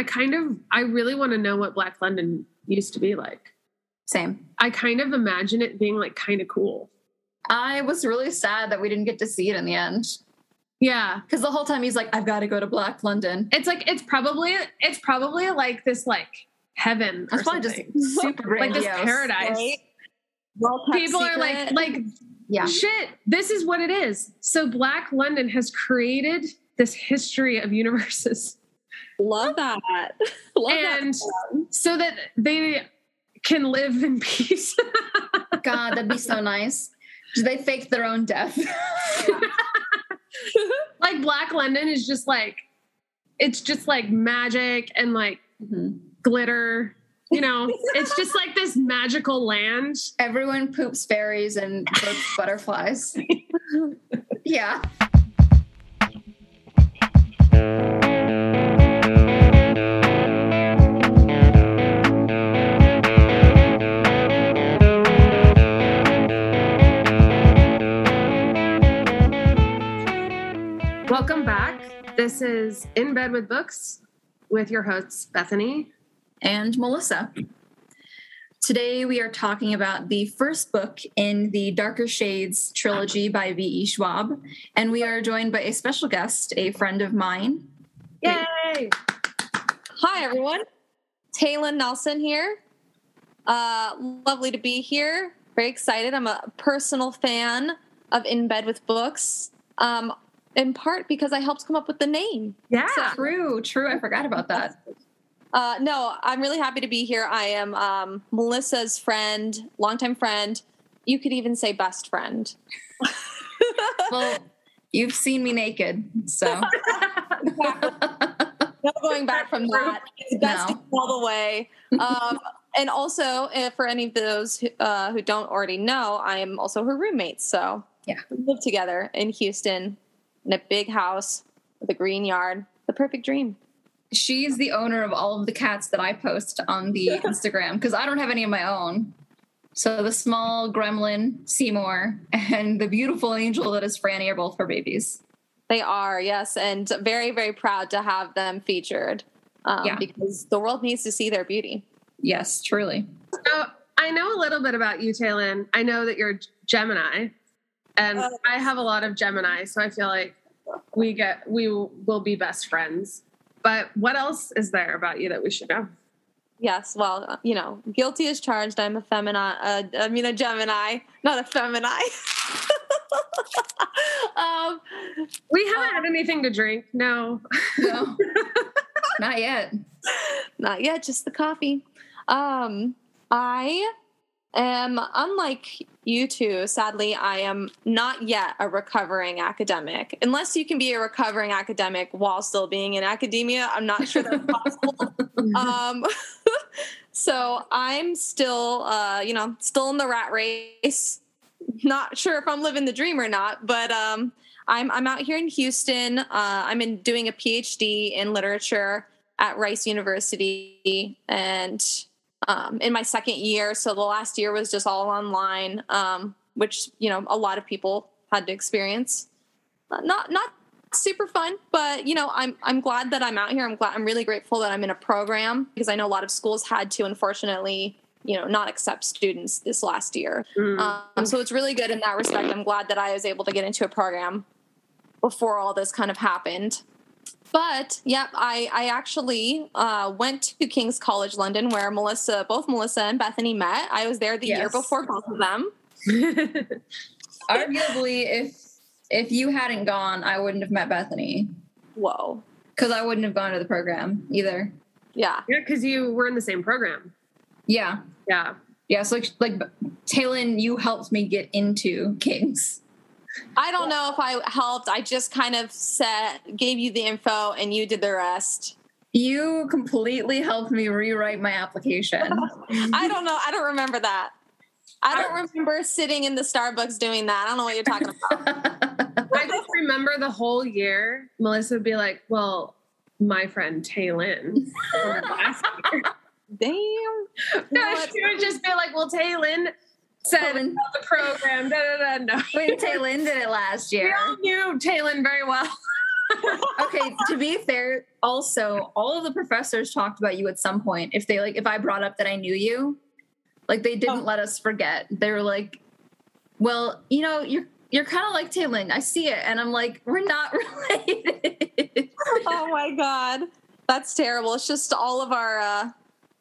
I kind of I really want to know what Black London used to be like. Same. I kind of imagine it being like kind of cool. I was really sad that we didn't get to see it in the end. Yeah. Because the whole time he's like, I've got to go to Black London. It's like it's probably it's probably like this like heaven. Or It's probably just something. super like this paradise. Right? Well, kept People are like like Yeah. shit. This is what it is. So Black London has created this history of universes. Love that. love and that. so that they can live in peace. God, that'd be so nice. Do they fake their own death? like Black London is just like it's just like magic and like Mhm. glitter. You know, it's just like this magical land. Everyone poops fairies and butterflies. yeah. This is In Bed with Books with your hosts, Bethany. and Melissa. Today we are talking about the first book in the Darker Shades trilogy by V.E. Schwab, and we are joined by a special guest, a friend of mine. Yay! Hi, everyone. Taylin Nelson here. Uh, lovely to be here. Very excited. I'm a personal fan of In Bed with Books, um, in part because I helped come up with the name. Yeah. True, true. I forgot about that. Uh, no, I'm really happy to be here. I am um, Melissa's friend, longtime friend. You could even say best friend. Well, you've seen me naked, so no going back from that. It's best No. all the way. Um, and also, if for any of those who, uh, who don't already know, I am also her roommate. So Yeah. we live together in Houston in a big house with a green yard. The perfect dream. she's the owner of all of the cats that I post on the Instagram because I don't have any of my own. So the small gremlin, Seymour, and the beautiful angel that is Franny are both her babies. They are, yes, and very, very proud to have them featured um, Yeah. because the world needs to see their beauty. Yes, truly. So I know a little bit about you, Taylin. I know that you're Gemini, and Oh. I have a lot of Gemini, so I feel like we get we will be best friends. But what else is there about you that we should know? Yes, well, uh, you know, guilty as charged. I'm a femini. Uh, I mean, a Gemini, not a femini. um, We haven't had anything to drink. No. No, not yet. not yet, just the coffee. Um, I am unlike you two. Sadly, I am not yet a recovering academic. Unless you can be a recovering academic while still being in academia, I'm not sure that's possible. um, so I'm still, uh, you know, still in the rat race. Not sure if I'm living the dream or not, but um, I'm I'm out here in Houston. Uh, I'm in doing a PhD in literature at Rice University, and um, in my second year. So the last year was just all online, um, which you know a lot of people had to experience. Not not super fun, but you know I'm I'm glad that I'm out here. I'm glad I'm really grateful that I'm in a program because I know a lot of schools had to unfortunately you know not accept students this last year. Mm. Um, so it's really good in that respect. I'm glad that I was able to get into a program before all this kind of happened. But yep, I I actually uh, went to King's College London where Melissa, both Melissa and Bethany met. I was there the year before both of them. Arguably, if if you hadn't gone, I wouldn't have met Bethany Whoa, because I wouldn't have gone to the program either. yeah, yeah, because you were in the same program. Yeah, Yeah. yeah. So like, like Taylin, you helped me get into Kings. I don't know if I helped. I just kind of said, gave you the info, and you did the rest. You completely helped me rewrite my application. I don't know. I don't remember that. I don't remember sitting in the Starbucks doing that. I don't know what you're talking about. I just remember the whole year, Melissa would be like, Well, my friend Taylin. Damn. No, she would just be like, Well, Taylin said Taylin. the program. Da, da, da. No. Wait, Taylin did it last year. We all knew Taylin very well. okay, to be fair, also all of the professors talked about you at some point. If they like, if I brought up that I knew you, like they didn't Oh. let us forget. They were like, "Well, you know, you're you're kind of like Taylin. I see it," and I'm like, "We're not related." oh my god, that's terrible. It's just all of our uh,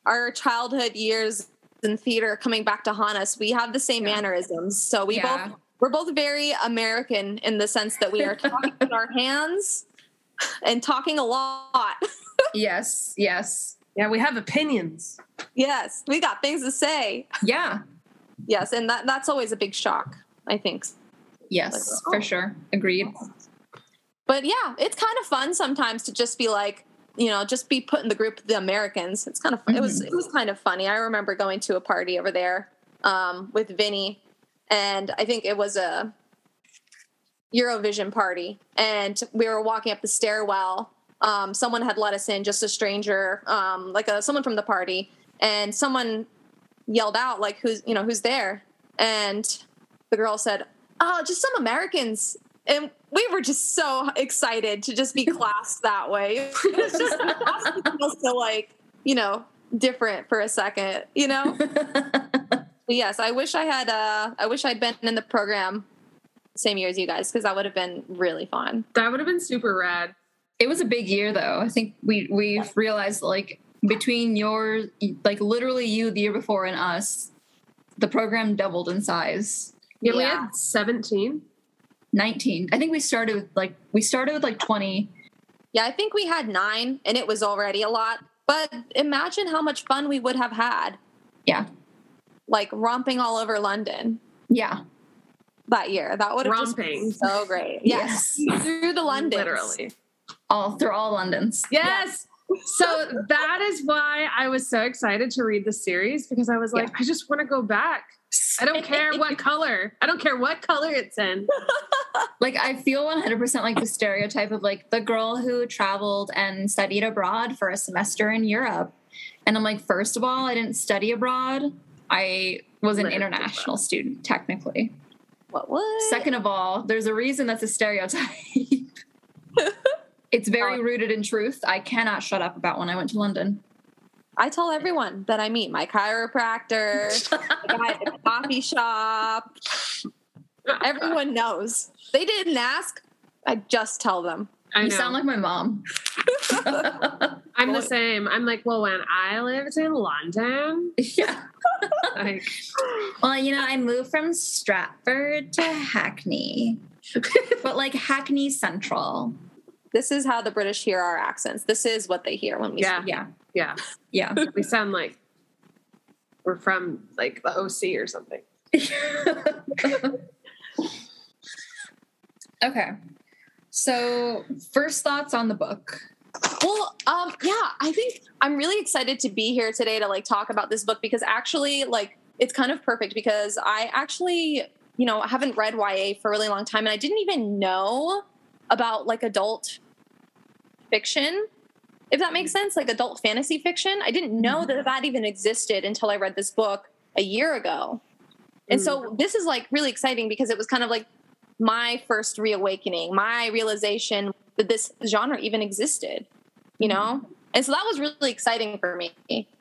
our childhood years in theater coming back to haunt us. We have the same Yeah. mannerisms, so we Yeah. both we're both very American in the sense that we are talking with our hands and talking a lot. yes, yes, Yeah, we have opinions. yes, we got things to say. yeah, Yes, and that that's always a big shock. I think. yes, Like, for oh. sure. Agreed. But yeah, it's kind of fun sometimes to just be like, you know, just be put in the group of the Americans. It's kind of it was it was kind of funny. I remember going to a party over there um, with Vinny, and I think it was a Eurovision party, and we were walking up the stairwell. Um, someone had let us in, just a stranger, um, like a someone from the party, and someone yelled out like, "Who's you know who's there?" And the girl said, "Oh, just some Americans." And we were just so excited to just be classed that way. It was just it feel so like you know different for a second, you know. Yes, I wish I had. Uh, I wish I'd been in the program same year as you guys because that would have been really fun. That would have been super rad. It was a big year though. I think we we've realized like between your like literally you the year before and us, the program doubled in size. Yeah, we had 17. 19. I think we started with like we started with like 20. Yeah, I think we had nine, and it was already a lot. But imagine how much fun we would have had, Yeah. like romping all over London Yeah. that year. That would have just been Romping. so great. Yes, through the London, Literally. All through all Londons. Yes. So that is why I was so excited to read the series because I was like, Yeah. I just want to go back. I don't care what color. I don't care what color it's in. like I feel 100% like the stereotype of like the girl who traveled and studied abroad for a semester in Europe. And I'm like, first of all, I didn't study abroad. I was an international student, technically. What was Second of all, there's a reason that's a stereotype. it's very rooted in truth. I cannot shut up about when I went to London. I tell everyone that I meet my chiropractor, the guy at the coffee shop. Everyone knows. They didn't ask. I just tell them. I You know. sound like my mom. I'm the same. I'm like, well, when I lived in London, yeah. like, Well, you know, I moved from Stratford to Hackney, but like Hackney Central. This is how the British hear our accents. This is what they hear when we Yeah. Yeah. Yeah, Yeah. we sound like we're from like the OC or something. okay. So, first thoughts on the book. Well, um, yeah, I think I'm really excited to be here today to like talk about this book because actually, like, it's kind of perfect because I actually, you know, haven't read YA for a really long time, and I didn't even know about like adult fiction, if that makes sense, like adult fantasy fiction. I didn't know mm-hmm. that that even existed until I read this book a year ago, and so mm. this is like really exciting because it was kind of like my first reawakening, my realization that this genre even existed, you mm-hmm. know? And so that was really exciting for me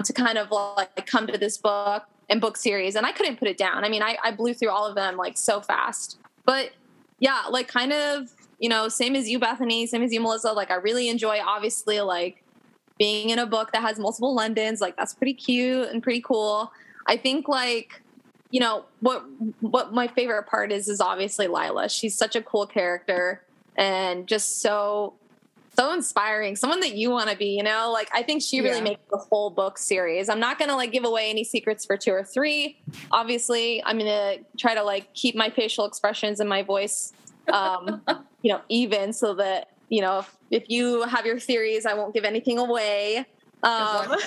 to kind of like come to this book and book series. And I couldn't put it down. I mean, I, I blew through all of them like so fast. But yeah, like kind of, you know, same as you, Bethany, same as you, Melissa. Like I really enjoy obviously like being in a book that has multiple Londons. Like that's pretty cute and pretty cool. I think like you know what what my favorite part is is obviously Lila. She's such a cool character and just so so inspiring. Someone that you want to be, you know? Like I think she really Yeah. makes the whole book series. I'm not to like give away any secrets for 2 or 3. Obviously, I'm to try to like keep my facial expressions and my voice um you know even so that you know if, if you have your theories, I won't give anything away. Um,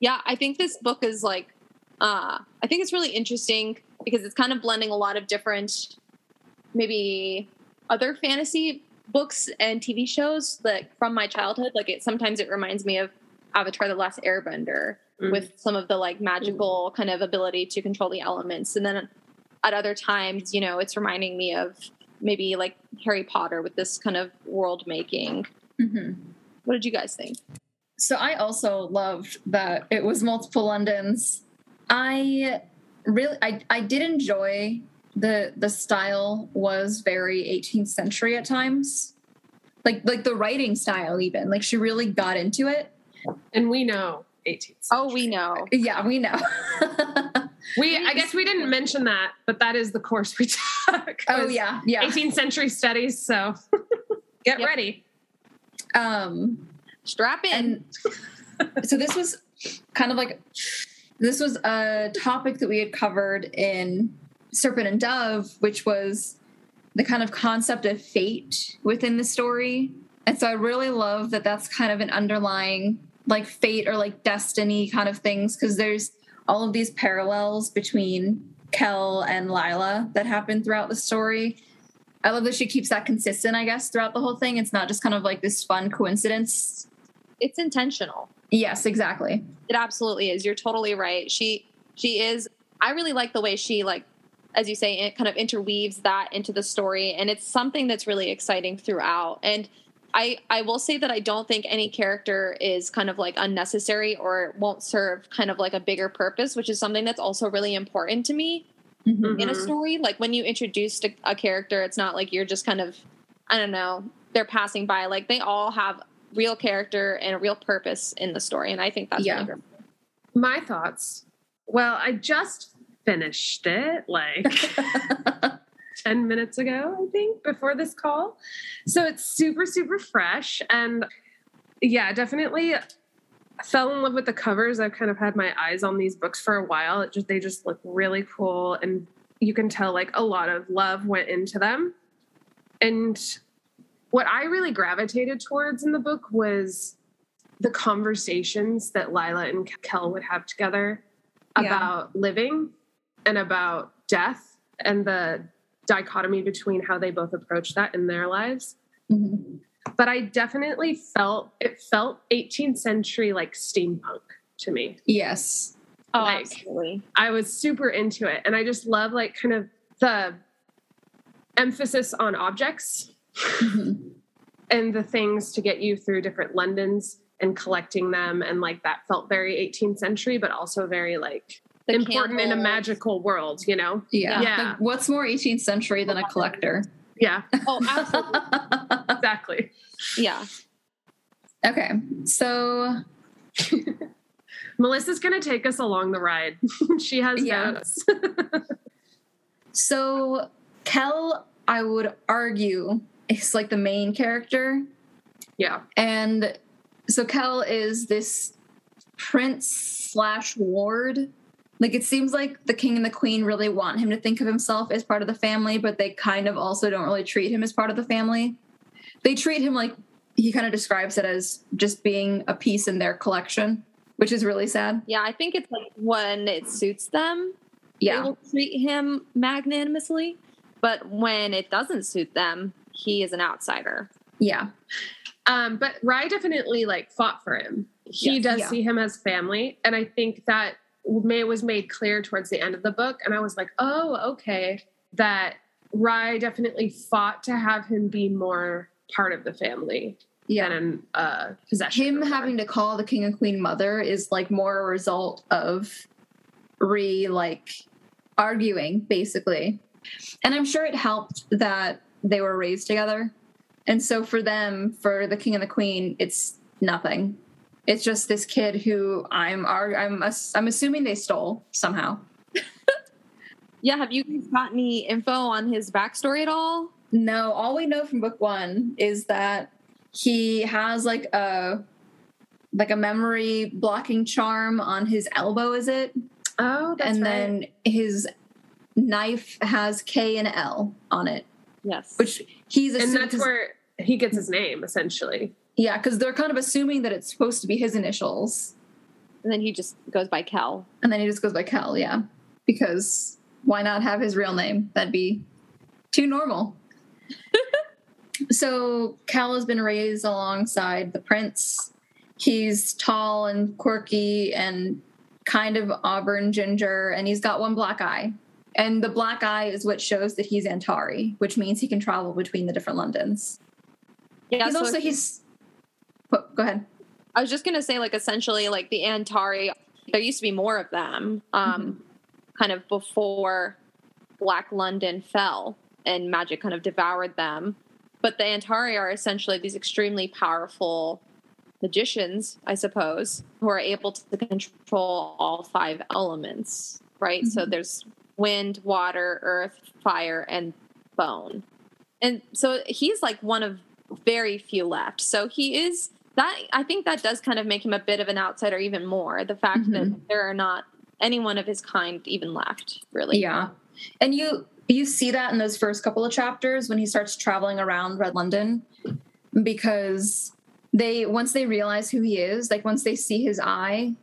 yeah, I think this book is like, uh, I think it's really interesting because it's kind of blending a lot of different, maybe other fantasy books and TV shows that from my childhood. Like it sometimes it reminds me of Avatar: The Last Airbender Mm. with some of the like magical kind of ability to control the elements, and then at other times, you know, it's reminding me of maybe like Harry Potter with this kind of world making. Mhm. What did you guys think? So I also loved that it was multiple Londons. I really I, I did enjoy the the style was very 18th century at times. Like like the writing style even. Like she really got into it. And we know 18th. Oh, we know. Yeah, we know. We I guess we didn't mention that, but that is the course we took. oh yeah, yeah. 18th century studies. So get Yep. ready. Um Strap in. and so this was kind of like this was a topic that we had covered in serpent and dove which was the kind of concept of fate within the story and so i really love that that's kind of an underlying like fate or like destiny kind of things because there's all of these parallels between kell and lila that happen throughout the story i love that she keeps that consistent i guess throughout the whole thing it's not just kind of like this fun coincidence it's intentional. yes exactly It absolutely is. You're totally right. She she is I really like the way she like as you say it kind of interweaves that into the story and it's something that's really exciting throughout. And I I will say that I don't think any character is kind of like unnecessary or won't serve kind of like a bigger purpose, which is something that's also really important to me Mhm. in a Mhm. story. Like when you introduce a, a character, it's not like you're just kind of, I don't know, they're passing by. Like they all have real character and a real purpose in the story, and I think that's Yeah. really. My thoughts. Well, I just finished it like 10 minutes ago, I think, before this call. So it's super, super fresh. And yeah, definitely fell in love with the covers. I've kind of had my eyes on these books for a while. It just they just look really cool. And you can tell like a lot of love went into them. And what I really gravitated towards in the book was the conversations that Lila and Kell would have together Yeah. about living and about death and the dichotomy between how they both approach that in their lives. Mhm. But I definitely felt it felt 18th century like steampunk to me. Yes. Oh, Like- absolutely. I was super into it and I just love like kind of the emphasis on objects Mhm. and the things to get you through different Londons and collecting them and like that felt very 18th century but also very like The important in a magical world, you know? Yeah. Yeah. Like, what's more 18th century than a collector? Yeah, Oh, absolutely. exactly. yeah. okay. So, Melissa's going to take us along the ride. she has Yeah. notes. so Kell, I would argue, is like the main character. yeah. And so Kell is this prince slash ward. Like it seems like the king and the queen really want him to think of himself as part of the family, but they kind of also don't really treat him as part of the family. They treat him like he kind of describes it as just being a piece in their collection, which is really sad. Yeah, I think it's like when it suits them, yeah. they will treat him magnanimously. But when it doesn't suit them, he is an outsider. Yeah. Um, but Rhy definitely like fought for him. He Yes. does Yeah. see him as family. And I think that may was made clear towards the end of the book. And I was like, oh, okay. That Rhy definitely fought to have him be more part of the family Yeah. than an uh, possession. him having to call the king and queen mother is like more a result of Rhy like arguing basically and i'm sure it helped that they were raised together and so for them for the king and the queen it's nothing it's just this kid who i'm i'm i'm assuming they stole somehow Yeah, have you guys got any info on his backstory at all? no all we know from book one is that he has like a like a memory blocking charm on his elbow is it Oh, that's and right. then his knife has K and L on it, Yes. which he's and assuming. that's where he gets his name essentially. Yeah, because they're kind of assuming that it's supposed to be his initials, and then he just goes by Kell. and then he just goes by Kell. Yeah, because why not have his real name? That'd be too normal. so Kell has been raised alongside the prince. He's tall and quirky and kind of auburn ginger, and he's got one black eye. And the black eye is what shows that he's Antari, which means he can travel between the different Londons. Yeah, he's so also he's. Go ahead. I was just gonna say, like, essentially, like the Antari. There used to be more of them, um, Mm-hmm. kind of before Black London fell and magic kind of devoured them. But the Antari are essentially these extremely powerful magicians, I suppose, who are able to control all five elements. Right. So Mhm. there's wind, water, earth, fire, and bone. And so he's like one of very few left. So he is that I think that does kind of make him a bit of an outsider even more. The fact Mhm. that there are not anyone of his kind even left, really. Yeah. And you you see that in those first couple of chapters when he starts traveling around Red London because they once they realize who he is, like once they see his eye,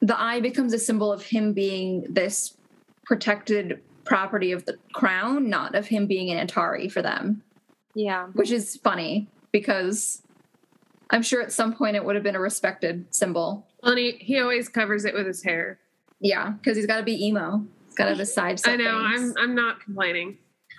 the eye becomes a symbol of him being this protected property of the crown, not of him being an Antari for them, Yeah. which is funny because I'm sure at some point it would have been a respected symbol. Well, and he, he always covers it with his hair. Yeah, because he's got to be emo. He's got to have a side. I know. I'm I'm not complaining.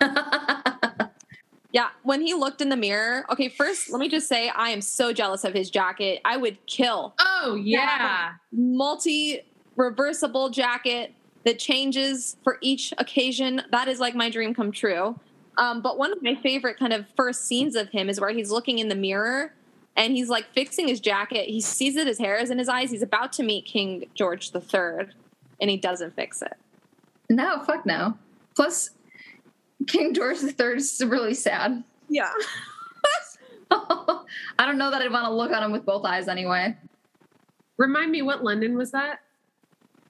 Yeah. When he looked in the mirror, okay, first, let me just say I am so jealous of his jacket. I would kill Oh yeah. multi reversible jacket that changes for each occasion. That is like my dream come true. Um, but one of my favorite kind of first scenes of him is where he's looking in the mirror and he's like fixing his jacket. He sees that his hair is in his eyes. He's about to meet King George III and he doesn't fix it. No, fuck no. Plus, King George III is really sad. Yeah. I don't know that I'd want to look at him with both eyes anyway. Remind me what London was that?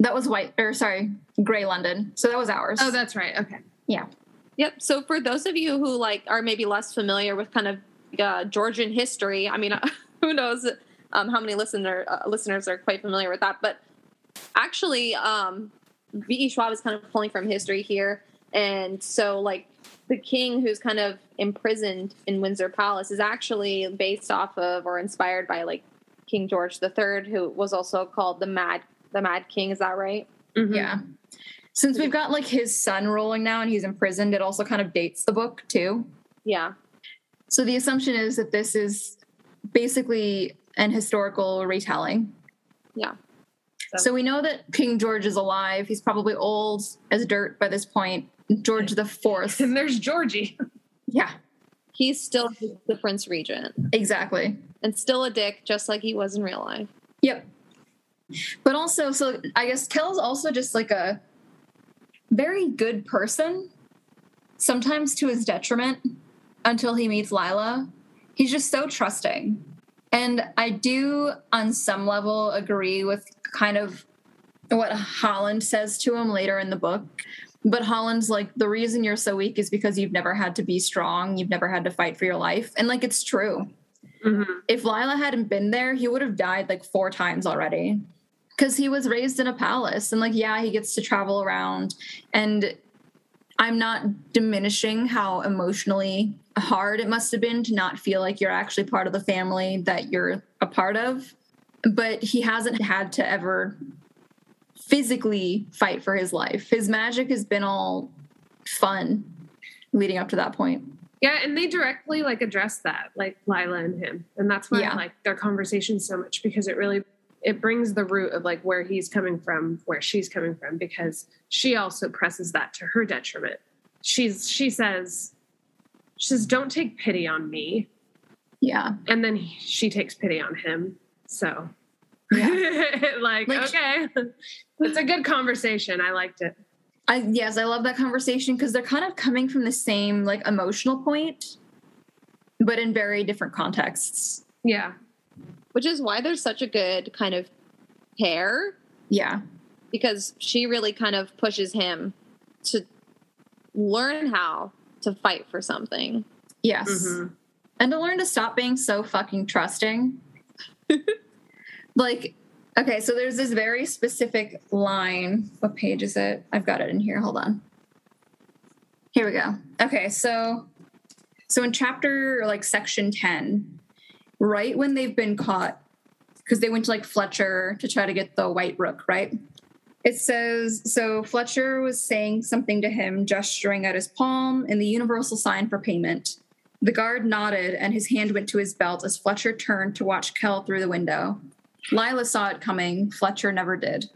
That was white, or sorry, gray London. So that was ours. Oh, that's right. Okay. Yeah. Yep. So for those of you who like are maybe less familiar with kind of uh, Georgian history, I mean, who knows um, how many listener uh, listeners are quite familiar with that? But actually, um, V.E. Schwab is kind of pulling from history here, and so like the king who's kind of imprisoned in Windsor Palace is actually based off of or inspired by like King George III, who was also called the Mad the Mad King. Is that right? Mhm. yeah. Since we've got like his son rolling now and he's imprisoned, it also kind of dates the book too. Yeah. So the assumption is that this is basically an historical retelling. Yeah. So we know that King George is alive. He's probably old as dirt by this point. George the Fourth. And there's Georgie. Yeah, He's still the Prince Regent exactly. and still a dick, just like he was in real life. Yep. But also, so I guess Kell's also just like a very good person, sometimes to his detriment until he meets Lila. He's just so trusting. And I do, on some level, agree with kind of what Holland says to him later in the book. But Holland's like, the reason you're so weak is because you've never had to be strong. You've never had to fight for your life. And like, it's true Mhm. if Lila hadn't been there, he would have died like four times already. Because he was raised in a palace. And like, yeah, he gets to travel around. And I'm not diminishing how emotionally hard it must have been to not feel like you're actually part of the family that you're a part of. But he hasn't had to ever physically fight for his life. His magic has been all fun leading up to that point. Yeah, and they directly like address that, like Lila and him, and that's why Yeah. I like their conversation so much because it really it brings the root of like where he's coming from, where she's coming from, because she also presses that to her detriment. She's she says she says, "Don't take pity on me," Yeah. and then he, she takes pity on him. So, like, Like- okay, it's a good conversation. I liked it. I yes, I love that conversation because they're kind of coming from the same like emotional point, but in very different contexts. Yeah, which is why there's such a good kind of pair Yeah. because she really kind of pushes him to learn how to fight for something. Yes. Mhm. And to learn to stop being so fucking trusting. like, okay, so there's this very specific line. What page is it? I've got it in here. Hold on. Here we go. Okay, so so in chapter like section 10, right when they've been caught, because they went to like Fletcher to try to get the white rook, right? It says so Fletcher was saying something to him, gesturing at his palm in the universal sign for payment. The guard nodded and his hand went to his belt as Fletcher turned to watch Kell through the window. Lila saw it coming, Fletcher never did.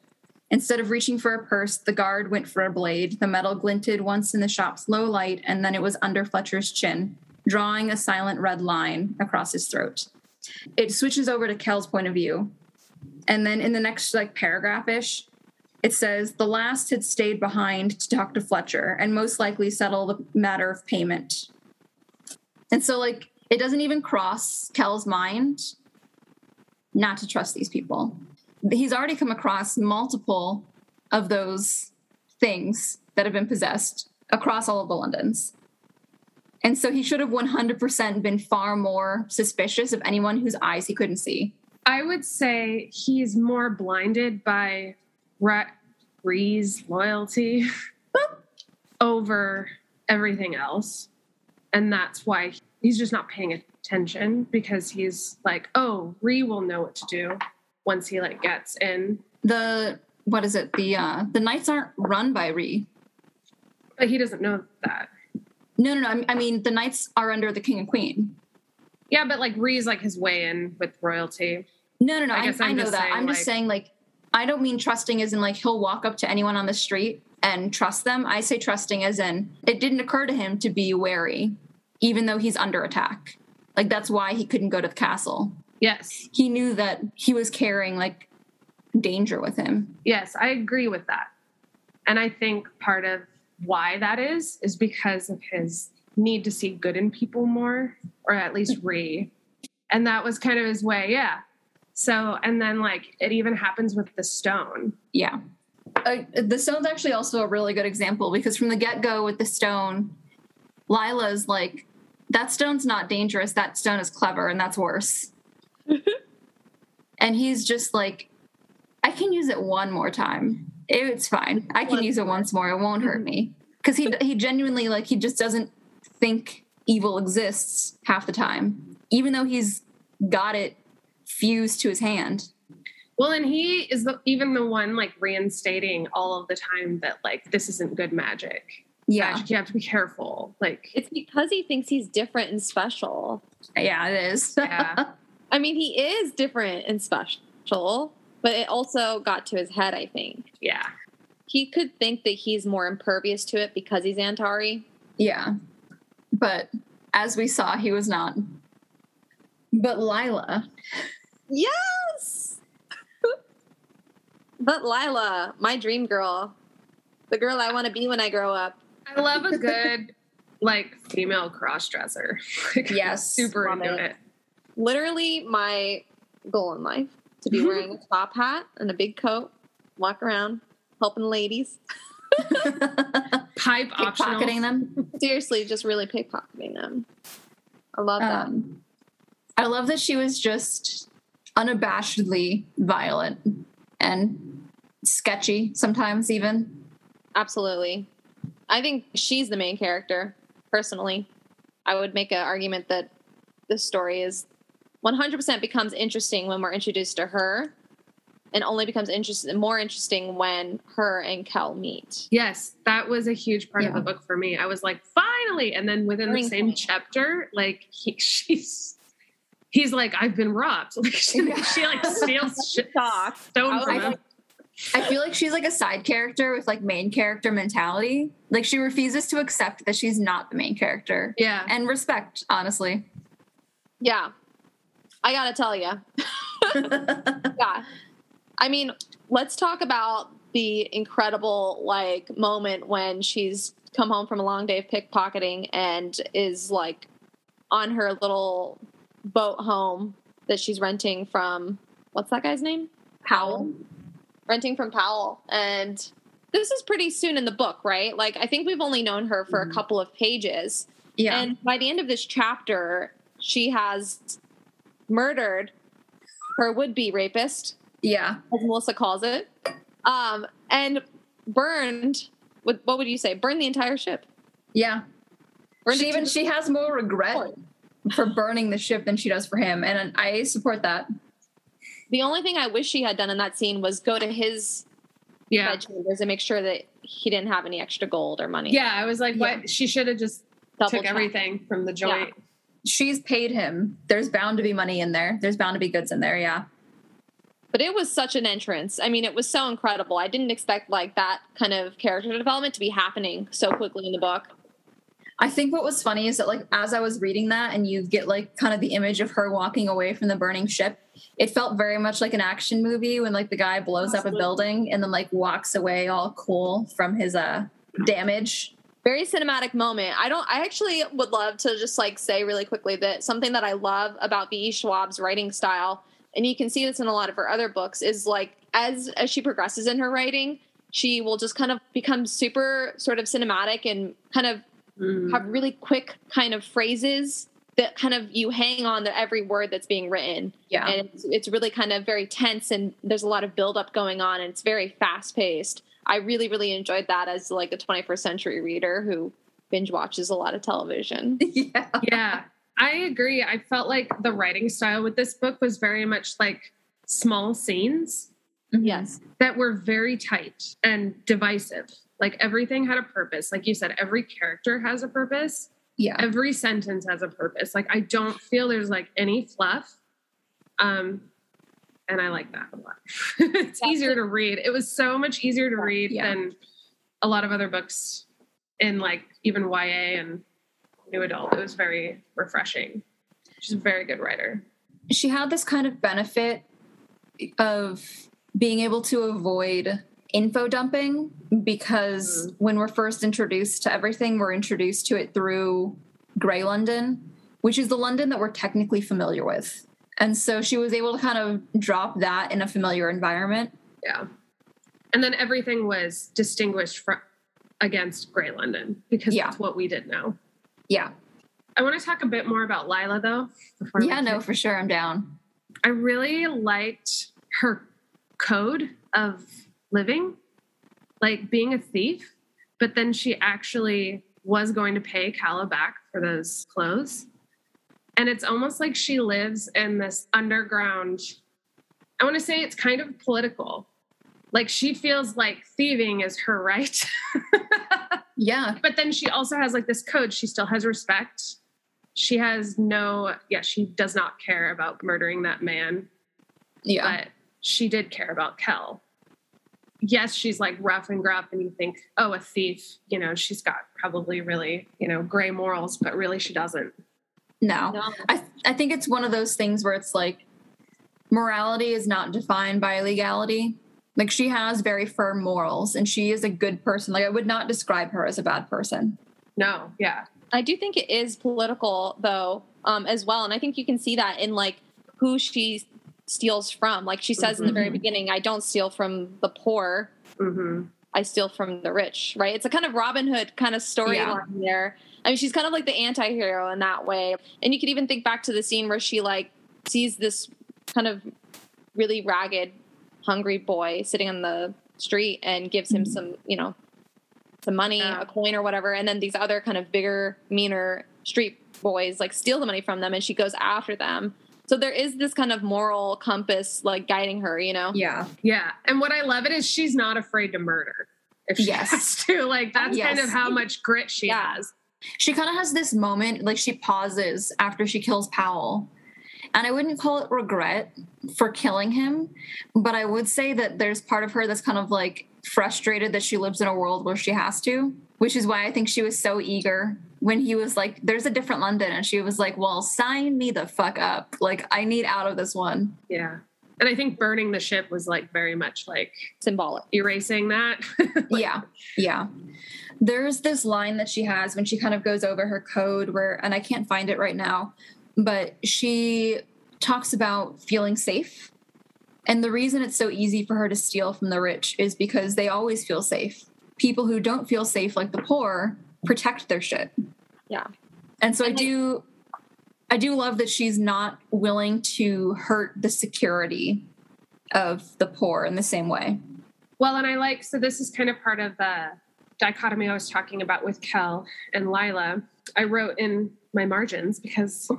Instead of reaching for a purse, the guard went for a blade. The metal glinted once in the shop's low light, and then it was under Fletcher's chin, drawing a silent red line across his throat. It switches over to Kell's point of view. And then in the next like paragraph ish, it says the last had stayed behind to talk to Fletcher and most likely settle the matter of payment. And so, like, it doesn't even cross Kell's mind not to trust these people. He's already come across multiple of those things that have been possessed across all of the Londons. And so he should have 100% been far more suspicious of anyone whose eyes he couldn't see. I would say he's more blinded by Ra- Rhy's loyalty over everything else. And that's why he's just not paying attention because he's like, oh, Rhy will know what to do once he like gets in. The what is it? The uh the knights aren't run by Rhy. But he doesn't know that. No, no, no. I- mean, the knights are under the king and queen. Yeah, but like Rhy's like his way in with royalty. No, no, no. I I, guess I know that. saying, I'm just saying, like, I don't mean trusting as in like he'll walk up to anyone on the street and trust them. I say trusting as in it didn't occur to him to be wary, even though he's under attack. Like that's why he couldn't go to the castle. Yes. He knew that he was carrying like danger with him. Yes, I agree with that. And I think part of why that is is because of his need to see good in people more, or at least Rhy. And that was kind of his way, yeah. So, and then like it even happens with the stone. Yeah. Uh, the stone's actually also a really good example because from the get go with the stone, Lila's like, that stone's not dangerous. That stone is clever, and that's worse. and he's just like, I can use it one more time. It's fine. I can use it once more. It won't hurt me. Because he he genuinely like he just doesn't think evil exists half the time, even though he's got it fused to his hand. Well, and he is the, even the one like reinstating all of the time that like this isn't good magic. Yeah, Magic, you have to be careful. Like, It's because he thinks he's different and special. yeah, it is. yeah. I mean, he is different and special, but it also got to his head, I think. yeah. He could think that he's more impervious to it because he's Antari. Yeah. But as we saw, he was not. But Lila, Yes! but Lila, my dream girl, the girl I want to be when I grow up. I love a good like female cross dresser. like, Yes, super into it. it. Literally my goal in life to be wearing a top hat and a big coat, walk around helping ladies. Pipe optional. pickpocketing them. Seriously, just really pickpocketing them. I love that. Um, I love that she was just unabashedly violent and sketchy sometimes, even. Absolutely. I think she's the main character, personally. I would make an argument that the story is 100% becomes interesting when we're introduced to her and only becomes interesting more interesting when her and Kell meet. Yes, that was a huge part of the book for me. I was like, finally, and then within the same point. chapter, like he, she's, he's like, I've been robbed. Like she, Yeah. she like steals shit, Shocked. stone I from was him. I feel like she's like a side character with like main character mentality. Like she refuses to accept that she's not the main character. yeah, And respect, honestly. Yeah. I got to tell you. yeah. I mean, let's talk about the incredible like moment when she's come home from a long day of pickpocketing and is like on her little boat home that she's renting from what's that guy's name? Powell. Renting from Powell and this is pretty soon in the book, right? Like I think we've only known her for a Mhm. couple of pages. Yeah. And by the end of this chapter, she has murdered her would-be rapist, yeah. as Melissa calls it, um, and burned. What, what would you say? Burned the entire ship. Yeah. Burned She even she has more regret for burning the ship than she does for him. And I support that. the only thing I wish she had done in that scene was go to his Yeah. bedchambers and make sure that he didn't have any extra gold or money. Yeah. I was like, Yeah. what? She should have just Double took check. everything from the joint. She's paid him. There's bound to be money in there. There's bound to be goods in there. Yeah. But it was such an entrance. I mean, it was so incredible. I didn't expect like that kind of character development to be happening so quickly in the book. I think what was funny is that like as I was reading that and you get like kind of the image of her walking away from the burning ship, it felt very much like an action movie when like the guy blows up a building and then like walks away all cool from his uh damage. very cinematic moment. I don't I actually would love to just like say really quickly that something that I love about V.E. Schwab's writing style, and you can see this in a lot of her other books, is like as as she progresses in her writing, she will just kind of become super sort of cinematic and kind of Mm. have really quick kind of phrases that kind of you hang on to every word that's being written. Yeah. And it's, it's really kind of very tense and there's a lot of buildup going on and it's very fast paced. I really, really enjoyed that as like a 21st century reader who binge watches a lot of television. yeah. yeah, I agree. I felt like the writing style with this book was very much like small scenes yes. that were very tight and divisive. Like everything had a purpose. Like you said, every character has a purpose. Yeah. Every sentence has a purpose. Like I don't feel there's like any fluff. Um and I like that a lot. it's That's easier it. to read. It was so much easier to read Yeah. than a lot of other books in like even YA and new adult. It was very refreshing. She's a very good writer. she had this kind of benefit of being able to avoid info dumping because mm-hmm. when we're first introduced to everything, we're introduced to it through Grey London, which is the London that we're technically familiar with. And so she was able to kind of drop that in a familiar environment. Yeah. And then everything was distinguished from against Grey London because Yeah. that's what we did know. Yeah. I want to talk a bit more about Lila though. Yeah, no, for sure. I'm down. I really liked her code of living, like being a thief, but then she actually was going to pay Calla back for those clothes. And it's almost like she lives in this underground, I want to say it's kind of political. Like she feels like thieving is her right. Yeah. but then she also has like this code. She still has respect. She has no, yeah, she does not care about murdering that man Yeah. but she did care about Kell. Yes, she's like rough and gruff, and you think, oh, a thief, you know, she's got probably really, you know, gray morals, but really she doesn't. no. No. I I think it's one of those things where it's like morality is not defined by legality. Like she has very firm morals and she is a good person. Like I would not describe her as a bad person. No, yeah. I do think it is political though, um, as well. And I think you can see that in like who she steals from. Like she says in the very Mhm. beginning, I don't steal from the poor. hmm I steal from the rich, right? It's a kind of Robin Hood kind of storyline there. I mean, she's kind of like the anti-hero in that way. And you could even think back to the scene where she like sees this kind of really ragged, hungry boy sitting on the street and gives him Mhm. some, you know, some money, Yeah. a coin or whatever. And then these other kind of bigger, meaner street boys like steal the money from them and she goes after them. So there is this kind of moral compass like guiding her, you know? Yeah. Yeah. And what I love it is she's not afraid to murder if she Yes. has to. Like that's kind of how much grit she Yeah. has. She kind of has this moment, like she pauses after she kills Powell. And I wouldn't call it regret for killing him, but I would say that there's part of her that's kind of like frustrated that she lives in a world where she has to, which is why I think she was so eager when he was like, There's a different London. And she was like, Well, sign me the fuck up. Like, I need out of this one. Yeah. And I think burning the ship was like very much like Symbolic. erasing that. Like, yeah yeah there's this line that she has when she kind of goes over her code where and i can't find it right now but she talks about feeling safe and the reason it's so easy for her to steal from the rich is because they always feel safe people who don't feel safe like the poor protect their shit Yeah. and so i And, like- do i do love that she's not willing to hurt the security of the poor in the same way Well, and I like so this is kind of part of the dichotomy I was talking about with Kell and Lila. I wrote in my margins because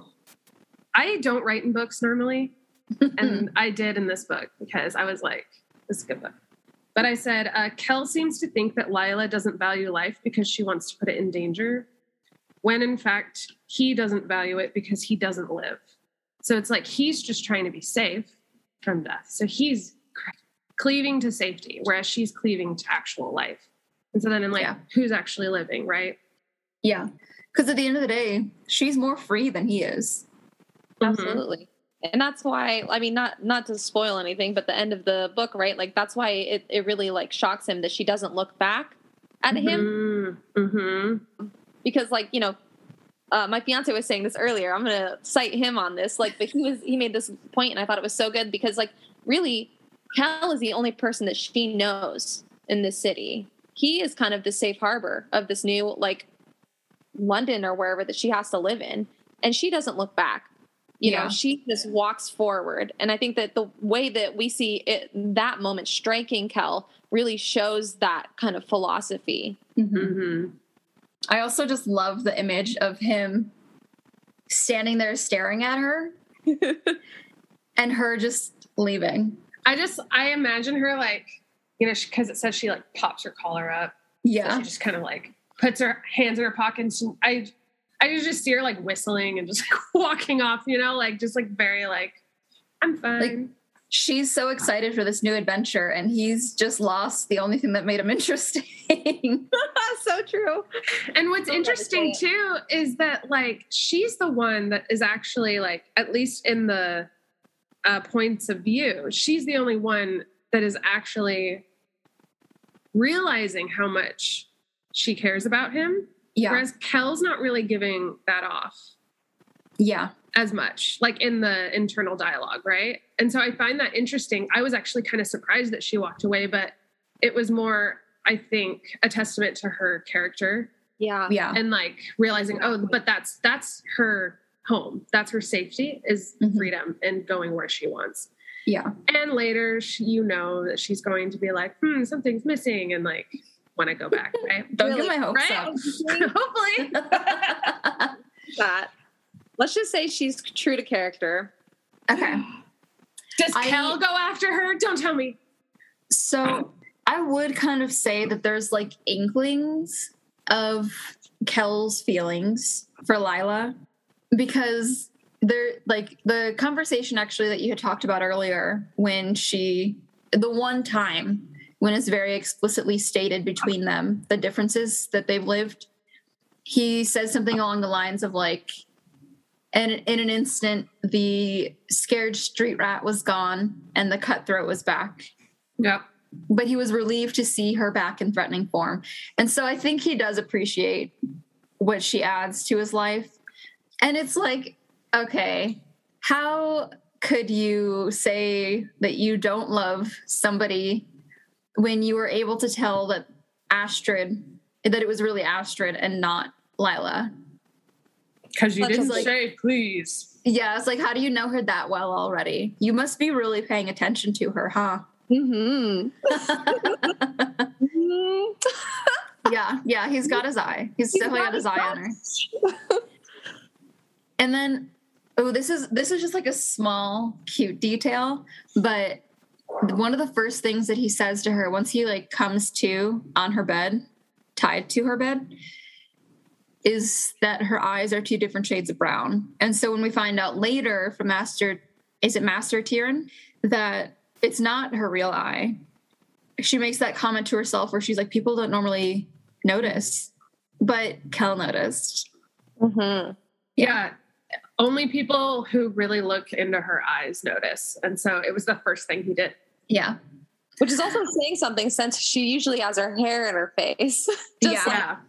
I don't write in books normally, and I did in this book because I was like, "This is a good book." But I said, uh, Kell seems to think that Lila doesn't value life because she wants to put it in danger, when in fact, he doesn't value it because he doesn't live. So it's like he's just trying to be safe from death. So he's cleaving to safety, whereas she's cleaving to actual life. And so then, I'm like, Yeah. who's actually living, right? Yeah. Because at the end of the day, she's more free than he is. Mhm. Absolutely. And that's why I mean not not to spoil anything, but the end of the book, right? Like that's why it, it really like shocks him that she doesn't look back at him Mm-hmm. because like, you know, uh, my fiance was saying this earlier. I'm gonna cite him on this. Like, but he was he made this point, and I thought it was so good because, like, really, Kell is the only person that she knows in this city. He is kind of the safe harbor of this new like London or wherever that she has to live in, and she doesn't look back. You Yeah. know, she just walks forward, and I think that the way that we see it, that moment striking Kell really shows that kind of philosophy. Mm-hmm. I also just love the image of him standing there staring at her and her just leaving. I just I imagine her like you know because it says she like pops her collar up. So Yeah. she just kind of like puts her hands in her pockets. And I I just see her like whistling and just like walking off. You know, like just like very like I'm fine. Like, She's so excited for this new adventure, and he's just lost the only thing that made him interesting. so true. and what's love interesting too is that like she's the one that is actually like at least in the uh, points of view, she's the only one that is actually realizing how much she cares about him. Yeah. Whereas Kell's not really giving that off Yeah. as much, like in the internal dialogue, right? And so I find that interesting. I was actually kind of surprised that she walked away, but it was more, I think, a testament to her character Yeah. Yeah. and like realizing, oh, but that's that's her home. That's her safety is Mhm. freedom and going where she wants. Yeah. And later, she, you know that she's going to be like, hmm, something's missing, and like want to go back, right? Don't Really? get my hopes Right? Hopefully. that. Let's just say she's true to character. okay. Does I- Kell go after her? Don't tell me. So I would kind of say that there's like inklings of Kell's feelings for Lila because there like the conversation actually that you had talked about earlier when she the one time when it's very explicitly stated between them the differences that they've lived he says something along the lines of like and in an instant the scared street rat was gone and the cutthroat was back Yep. but he was relieved to see her back in threatening form. And so I think he does appreciate what she adds to his life. And it's like, okay, how could you say that you don't love somebody when you were able to tell that Astrid, that it was really Astrid and not Lila? Because you didn't like- say please. Yeah, it's like, how do you know her that well already? You must be really paying attention to her, huh? Mm-hmm. yeah, yeah, he's got his eye. He's, definitely got his eye on her. And then oh, this is this is just like a small cute detail, but one of the first things that he says to her once he like comes to on her bed, tied to her bed, is that her eyes are two different shades of brown. And so when we find out later from Master is it Master Tieren that it's not her real eye. She makes that comment to herself where she's like, people don't normally notice, but Kell noticed. Mm-hmm. Yeah. Only people who really look into her eyes notice. And so it was the first thing he did. Yeah. Which is also saying something since she usually has her hair in her face. Just Yeah.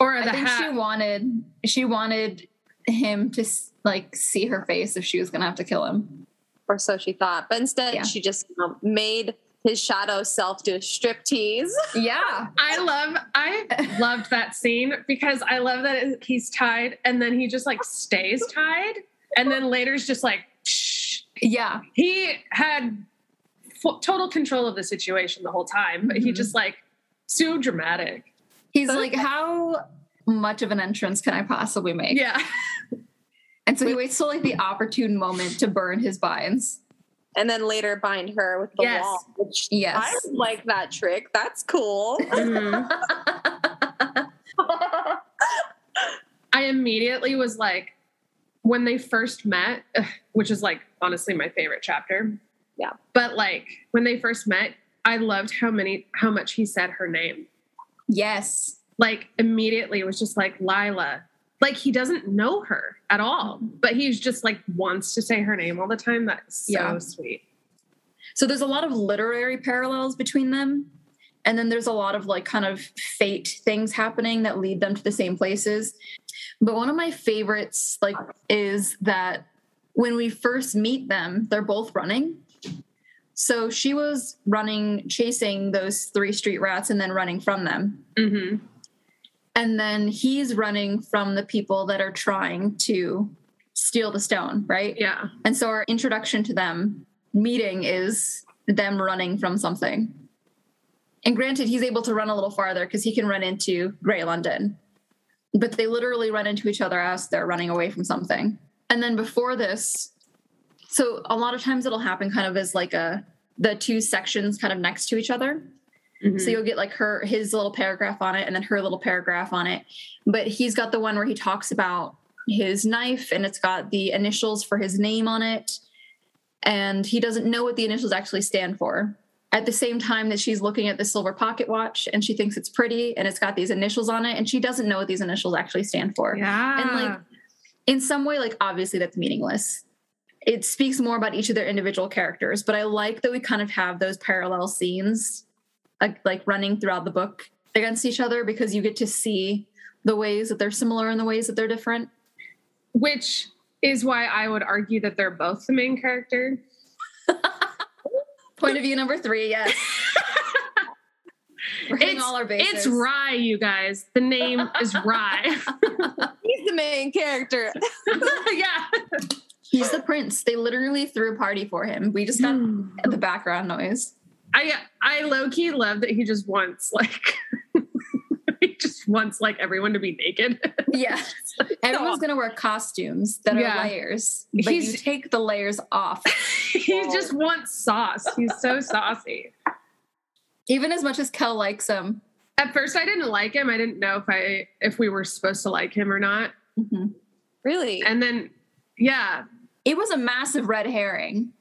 Or I think hat. she wanted she wanted him to like see her face if she was gonna have to kill him. or so she thought. But instead, Yeah. she just you know, made his shadow self do a strip tease. Yeah. I love I loved that scene because I love that he's tied and then he just like stays tied and then later's just like psh. Yeah. he had f- total control of the situation the whole time but he Mhm. just like so dramatic He's like, how much of an entrance can I possibly make? yeah And so he waits till like the opportune moment to burn his vines. And then later bind her with the Yes. wall. Which Yes. I like that trick. That's cool. Mhm. I immediately was like, when they first met, which is like honestly my favorite chapter. Yeah. But like when they first met, I loved how many how much he said her name. yes. Like immediately it was just like Lila. Like he doesn't know her at all, but he's just like wants to say her name all the time. That's so Yeah. sweet. So there's a lot of literary parallels between them. And then there's a lot of like kind of fate things happening that lead them to the same places. But one of my favorites like is that when we first meet them, they're both running. So she was running, chasing those three street rats and then running from them. hmm And then he's running from the people that are trying to steal the stone, right? Yeah. And so our introduction to them meeting is them running from something. And granted, he's able to run a little farther because he can run into Grey London. But they literally run into each other as they're running away from something. And then before this, so a lot of times it'll happen kind of as like a the two sections kind of next to each other. Mhm. So you'll get like her his little paragraph on it and then her little paragraph on it. But he's got the one where he talks about his knife and it's got the initials for his name on it. And he doesn't know what the initials actually stand for. At the same time that she's looking at the silver pocket watch and she thinks it's pretty and it's got these initials on it and she doesn't know what these initials actually stand for. yeah. And like in some way, like obviously that's meaningless. It speaks more about each of their individual characters, but I like that we kind of have those parallel scenes like, like running throughout the book against each other because you get to see the ways that they're similar and the ways that they're different. which is why I would argue that they're both the main character. Point of view number three, yes. We're It's- all our bases. It's Rhy, you guys. The name is Rhy. He's the main character. yeah. He's the prince. They literally threw a party for him. We just got hmm. the background noise. I I low key love that he just wants like he just wants like everyone to be naked. Yeah. Everyone's gonna wear costumes that Yeah. are layers. But you take the layers off. he just wants sauce. He's so saucy. Even as much as Kell likes him. At first I didn't like him. I didn't know if I if we were supposed to like him or not. Mm-hmm. Really? And then yeah. It was a massive red herring.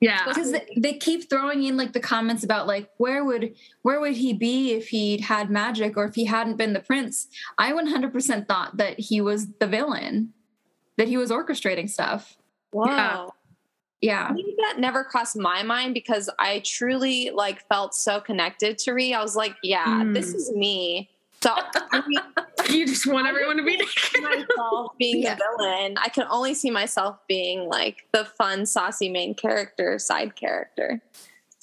Yeah. Because they, they keep throwing in like the comments about like where would where would he be if he'd had magic or if he hadn't been the prince? I 100% thought that he was the villain, that he was orchestrating stuff. Wow. Yeah. Maybe that never crossed my mind because I truly like felt so connected to Rhy. I was like, yeah, Mm. this is me. So I mean, You just want everyone to be naked. myself being Yeah. the villain. I can only see myself being like the fun, saucy main character, side character.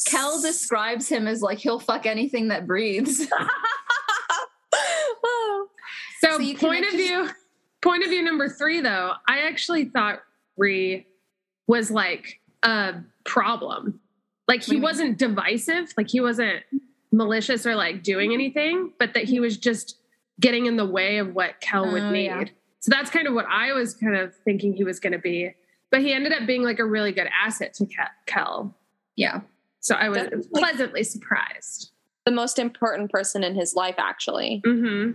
Kell describes him as like he'll fuck anything that breathes. So, So you point of actually- view, point of view number three, though, I actually thought Rhy was like a problem. Like he wasn't divisive, like he wasn't malicious or like doing anything, but that he was just getting in the way of what Kell would Oh, need. yeah. So that's kind of what I was kind of thinking he was going to be. But he ended up being like a really good asset to Kell. yeah. So I was That's like- pleasantly surprised. the most important person in his life, actually. hmm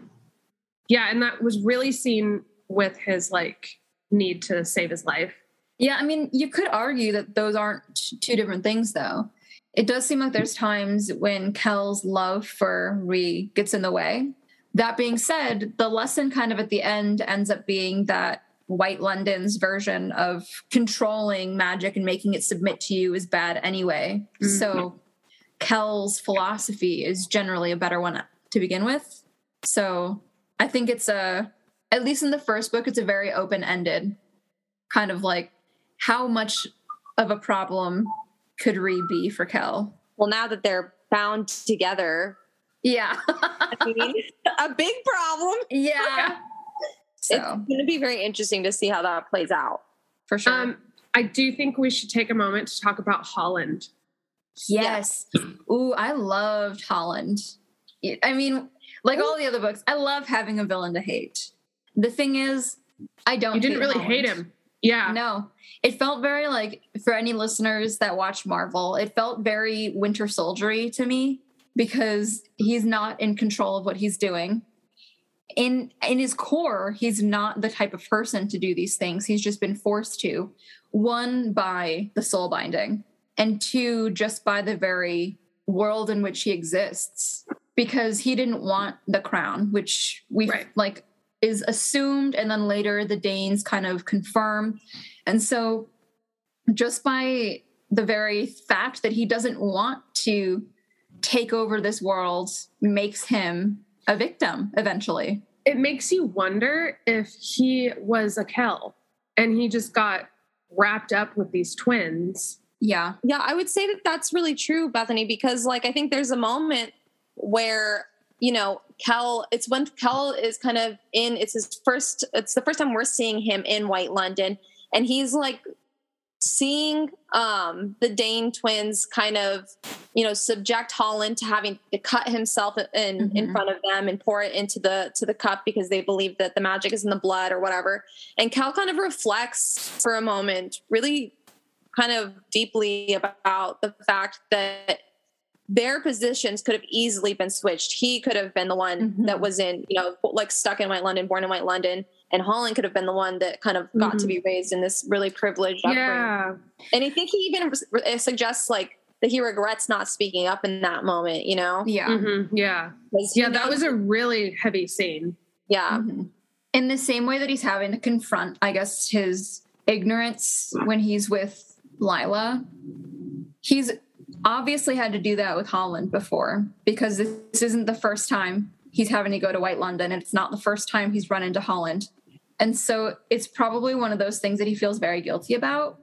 Yeah, and that was really seen with his like need to save his life. Yeah, I mean, you could argue that those aren't two different things, though. It does seem like there's times when Kell's love for Rhy gets in the way. That being said, the lesson kind of at the end ends up being that White London's version of controlling magic and making it submit to you is bad anyway. Mm-hmm. So Kell's philosophy is generally a better one to begin with. So I think it's a, at least in the first book, it's a very open ended kind of like how much of a problem could Rhy be for Kell? Well, now that they're bound together, Yeah. I mean, a big problem. yeah. So It's going to be very interesting to see how that plays out. for sure. Um, I do think we should take a moment to talk about Holland. yes. Ooh, I loved Holland. I mean, like all the other books, I love having a villain to hate. The thing is, I don't You didn't really Holland. hate him. Yeah. No, it felt very like for any listeners that watch Marvel, it felt very Winter Soldiery to me because he's not in control of what he's doing. In in his core, he's not the type of person to do these things. He's just been forced to. One by the soul binding, and two just by the very world in which he exists because he didn't want the crown, which we Right. like is assumed and then later the Danes kind of confirm. And so just by the very fact that he doesn't want to take over this world makes him a victim eventually. It makes you wonder if he was a Kell and he just got wrapped up with these twins. Yeah. Yeah, I would say that that's really true, Bethany, because like I think there's a moment where you know Kell, It's when Kell is kind of in. It's his first. It's the first time we're seeing him in White London, and he's like seeing um the Dane twins kind of you know subject Holland to having to cut himself in in Mhm. front of them and pour it into the to the cup because they believe that the magic is in the blood or whatever. And Kell kind of reflects for a moment, really kind of deeply about the fact that their positions could have easily been switched. He could have been the one Mhm. that was in, you know, like stuck in White London, born in White London, and Holland could have been the one that kind of got to Mhm. be raised in this really privileged upbringing. And I think he even re- suggests like that he regrets not speaking up in that moment, you know? Yeah. Mhm. Yeah. 'Cause he Yeah. That was a really heavy scene. yeah. Mhm. In the same way that he's having to confront, I guess, his ignorance when he's with Lila, he's obviously had to do that with Holland before because this isn't the first time he's having to go to White London and it's not the first time he's run into Holland. And so it's probably one of those things that he feels very guilty about.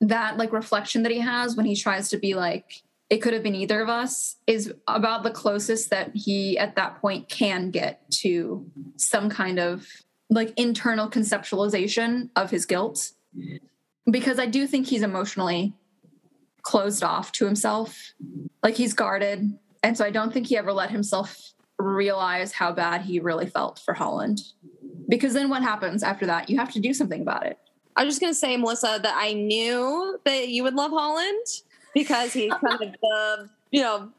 That like reflection that he has when he tries to be like, it could have been either of us is about the closest that he at that point can get to some kind of like internal conceptualization of his guilt because i do think he's emotionally closed off to himself. Like he's guarded. And so i don't think he ever let himself realize how bad he really felt for holland. Because then what happens after that? You have to do something about it. I was just gonna say, Melissa, that I knew that you would love Holland because he's kind of the you know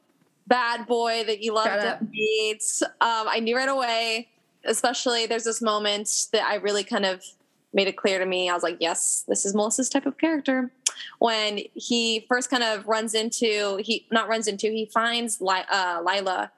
bad boy that you love to meet. Um, I knew right away. Especially, there's this moment that I really kind of made it clear to me. I was like, yes, this is Melissa's type of character. When he first kind of runs into he not runs into he finds Li- uh, Lila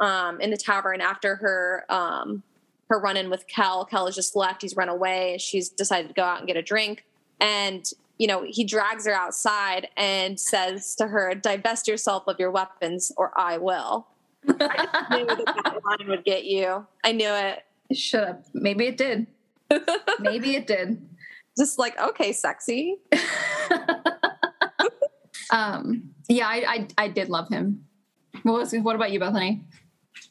um, in the tavern after her um, her run in with Kell. Kell has just left. He's run away. She's decided to go out and get a drink. And, you know, he drags her outside and says to her, divest yourself of your weapons or I will. I knew that that line would get you. I knew it. Should up maybe it did maybe it did Just like, okay, sexy. um yeah I, I i did love him what was what about you bethany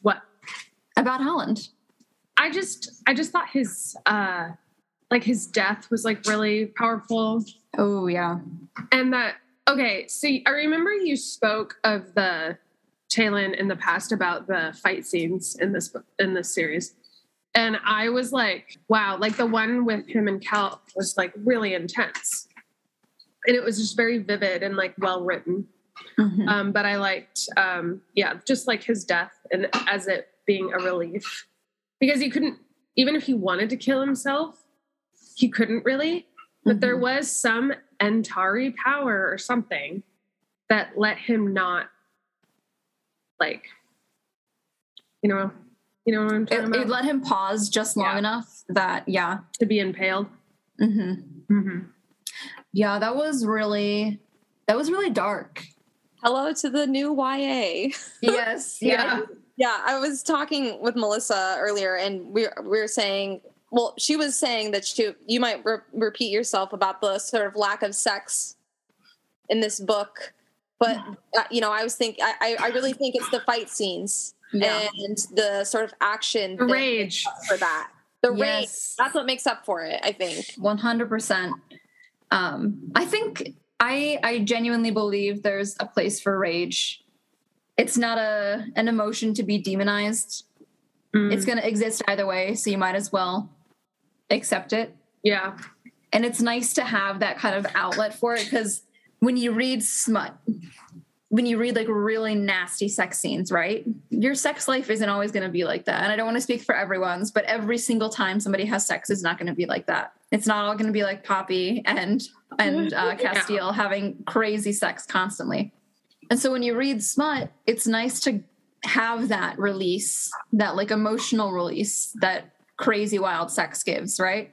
What? about holland I just I just thought his uh like his death was like really powerful. oh yeah And that okay, so I remember you spoke of the Taylin in the past about the fight scenes in this book in this series. And I was like, wow, like the one with him and Kell was like really intense. And it was just very vivid and like well written. Mhm. Um, but I liked um yeah, just like his death and as it being a relief. Because he couldn't even if he wanted to kill himself, he couldn't really but there Mhm. was some Antari power or something that let him not like you know you know what I'm talking it, about it let him pause just long Yeah. enough that yeah to be impaled. hmm Mm-hmm. yeah that was really that was really dark Hello to the new YA. yes Yeah. Yeah, I was talking with Melissa earlier, and we we were saying, well, she was saying that she, you might re- repeat yourself about the sort of lack of sex in this book, but uh, you know, I was think I I- I really think it's the fight scenes yeah and the sort of action The rage. for that. The rage that's what makes up for it. I think. 100% um i think i i genuinely believe there's a place for rage it's not a an emotion to be demonized Mm, it's going to exist either way so you might as well accept it yeah. And it's nice to have that kind of outlet for it because when you read smut, when you read like really nasty sex scenes, right? Your sex life isn't always going to be like that. And I don't want to speak for everyone's, but every single time somebody has sex is not going to be like that. It's not all going to be like Poppy and and uh, Casteel yeah. having crazy sex constantly. And so when you read smut, it's nice to have that release, that like emotional release that crazy wild sex gives, right?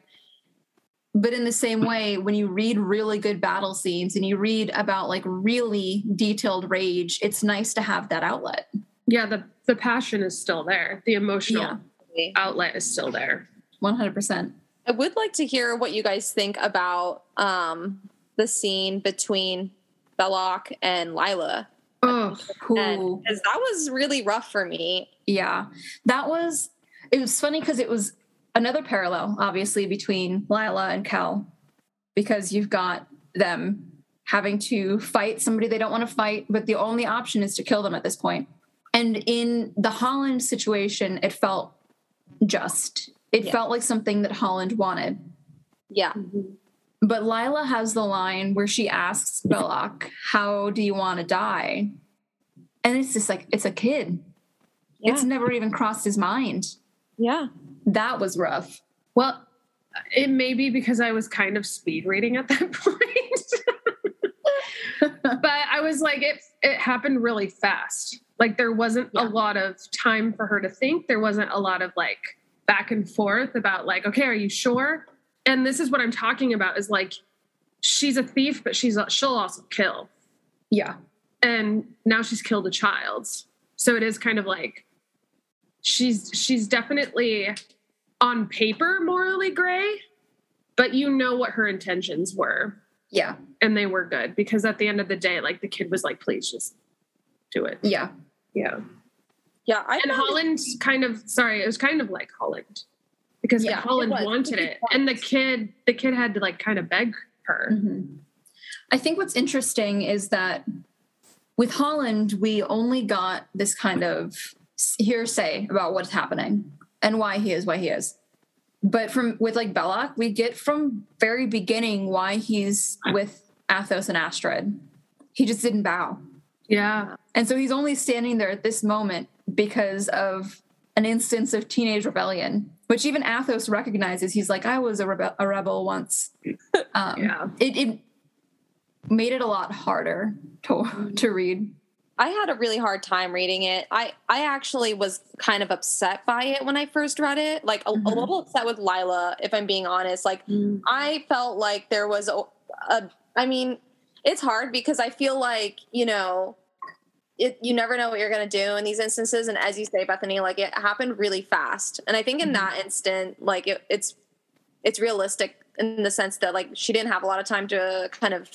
But in the same way, when you read really good battle scenes and you read about like really detailed rage, it's nice to have that outlet. Yeah, the the passion is still there. The emotional yeah. outlet is still there. 100%. I would like to hear what you guys think about um, the scene between Beloc and Lila. Oh, because that was really rough for me. Yeah, that was. It was funny because it was another parallel, obviously, between Lila and Kell, because you've got them having to fight somebody they don't want to fight, but the only option is to kill them at this point. And in the Holland situation, it felt just. It yeah. felt like something that Holland wanted. Yeah. Mm-hmm. But Lila has the line where she asks Beloc, How do you want to die? And it's just like, it's a kid. Yeah. It's never even crossed his mind. Yeah. That was rough. Well, it may be because I was kind of speed reading at that point. but I was like, it it happened really fast. Like there wasn't yeah. a lot of time for her to think. There wasn't a lot of like back and forth about like, okay, are you sure? And this is what I'm talking about is like she's a thief, but she's she'll also kill. Yeah. And now she's killed a child. So it is kind of like she's she's definitely on paper morally gray, but you know what her intentions were. Yeah. And they were good because at the end of the day, like the kid was like, please just do it. Yeah. Yeah. Yeah. I and Holland kind of sorry, it was kind of like Holland. Because yeah, Holland it wanted it. And the kid the kid had to like kind of beg her. Mm-hmm. I think what's interesting is that with Holland, we only got this kind of hearsay about what's happening and why he is why he is. But from with like Beloc, we get from very beginning why he's with Athos and Astrid. He just didn't bow. Yeah. And so he's only standing there at this moment because of an instance of teenage rebellion, which even Athos recognizes. He's like, I was a, rebe- a rebel once. Um, yeah. It, it, made it a lot harder to, to read. I had a really hard time reading it. I I actually was kind of upset by it when I first read it. Like a, mm-hmm. a little upset with Lila, if I'm being honest. Like mm-hmm. I felt like there was a, a. I mean, it's hard because I feel like you know, it. You never know what you're gonna do in these instances, and as you say, Bethany, like it happened really fast. And I think in mm-hmm. that instant, like it, it's it's realistic in the sense that like she didn't have a lot of time to kind of,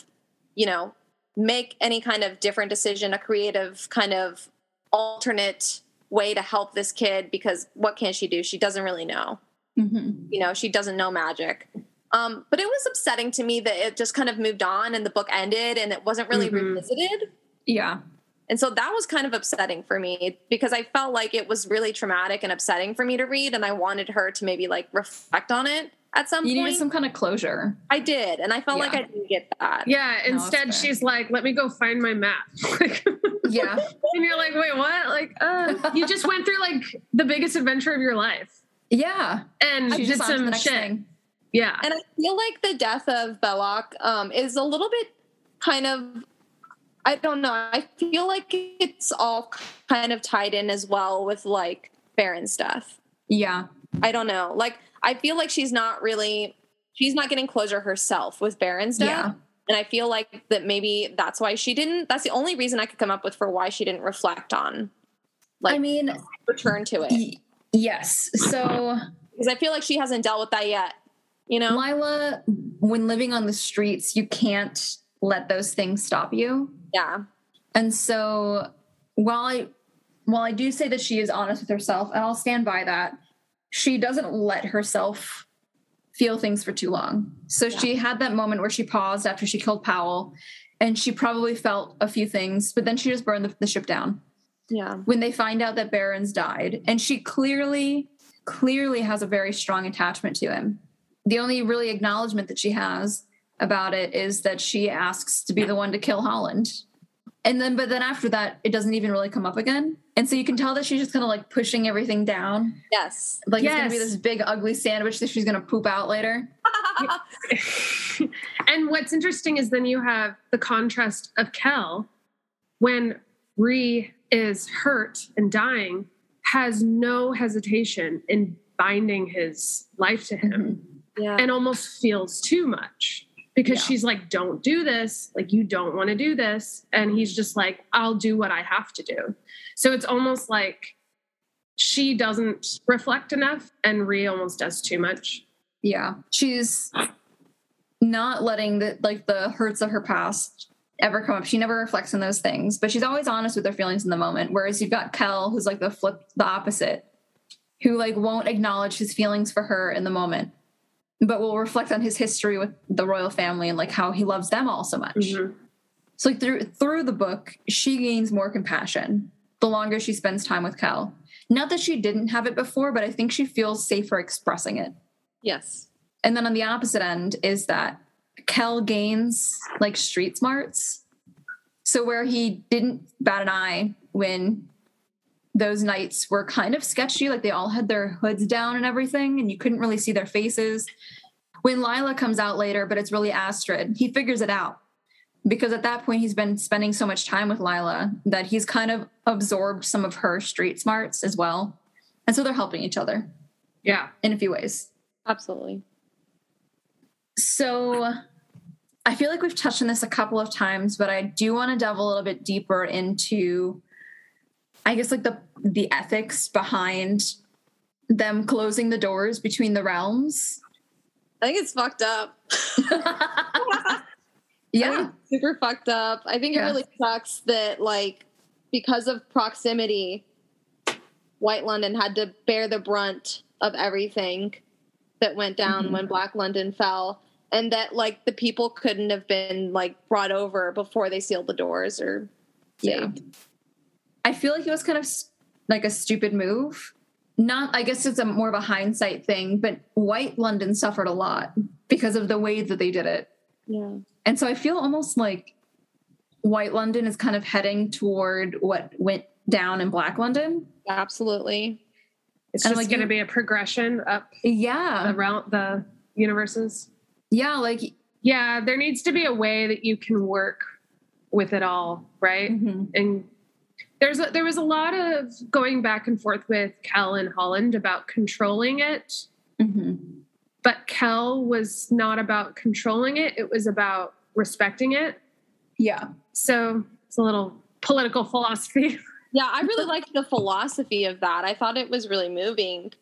you know, make any kind of different decision, a creative kind of alternate way to help this kid because what can she do? She doesn't really know. Mm-hmm. You know, she doesn't know magic. Um, but it was upsetting to me that it just kind of moved on and the book ended and it wasn't really mm-hmm. revisited. Yeah. And so that was kind of upsetting for me because I felt like it was really traumatic and upsetting for me to read. And I wanted her to maybe like reflect on it at some you point. needed some kind of closure. I did, and I felt yeah. like I didn't get that. Yeah. Instead, she's like, "Let me go find my map." yeah. And you're like, "Wait, what?" Like, uh, you just went through like the biggest adventure of your life. Yeah. And she did some shit. Thing. Yeah. And I feel like the death of Beloc um, is a little bit kind of I don't know. I feel like it's all kind of tied in as well with like Barron's death. Yeah. I don't know. Like I feel like she's not really she's not getting closure herself with Barron's death. Yeah. And I feel like that maybe that's why she didn't. That's the only reason I could come up with for why she didn't reflect on. Like, I mean, return to it. Y- yes. So, because I feel like she hasn't dealt with that yet. You know, Lila, when living on the streets, you can't let those things stop you. Yeah. And so, while I while I do say that she is honest with herself, and I'll stand by that, she doesn't let herself feel things for too long. So yeah. she had that moment where she paused after she killed Powell and she probably felt a few things, but then she just burned the, the ship down. Yeah. When they find out that Barrons died, and she clearly, clearly has a very strong attachment to him. the only really acknowledgement that she has about it is that she asks to be the one to kill Holland. And then, but then after that, it doesn't even really come up again. And so you can tell that she's just kind of like pushing everything down. Yes. Like it's going to be this big, ugly sandwich that she's going to poop out later. and what's interesting is then you have the contrast of Kell when Rhy is hurt and dying, has no hesitation in binding his life to him mm-hmm. yeah. and almost feels too much because Yeah. she's like, don't do this. Like, you don't want to do this. And he's just like, I'll do what I have to do. So it's almost like she doesn't reflect enough and Rhy almost does too much. Yeah. She's not letting the like the hurts of her past ever come up. She never reflects on those things, but she's always honest with her feelings in the moment. Whereas you've got Kell, who's like the flip, the opposite, who like won't acknowledge his feelings for her in the moment, but will reflect on his history with the royal family and like how he loves them all so much. Mhm. So like through through the book, she gains more compassion the longer she spends time with Kell. Not that she didn't have it before, but I think she feels safer expressing it. yes. And then on the opposite end is that Kell gains like street smarts. So where he didn't bat an eye when those knights were kind of sketchy, like they all had their hoods down and everything, and you couldn't really see their faces. When Lila comes out later, but it's really Astrid, he figures it out. Because at that point, he's been spending so much time with Lila that he's kind of absorbed some of her street smarts as well. And so they're helping each other Yeah. in a few ways. Absolutely. So I feel like we've touched on this a couple of times, but I do want to delve a little bit deeper into I guess like the the ethics behind them closing the doors between the realms. I think it's fucked up. Yeah. super fucked up. I think Yeah. it really sucks that like because of proximity, White London had to bear the brunt of everything that went down Mhm. when Black London fell. And that like the people couldn't have been like brought over before they sealed the doors or Yeah. Saved. I feel like it was kind of like a stupid move. Not, I guess it's a more of a hindsight thing, but White London suffered a lot because of the way that they did it. Yeah. And so I feel almost like White London is kind of heading toward what went down in Black London. Absolutely. It's And just like going to be a progression up Yeah. around the universes. Yeah. Like, Yeah, there needs to be a way that you can work with it all, right? mhm. And there's a, there was a lot of going back and forth with Kel and Holland about controlling it, Mhm. but Kel was not about controlling it; it was about respecting it. yeah. So it's a little political philosophy. Yeah, I really liked the philosophy of that. I thought it was really moving.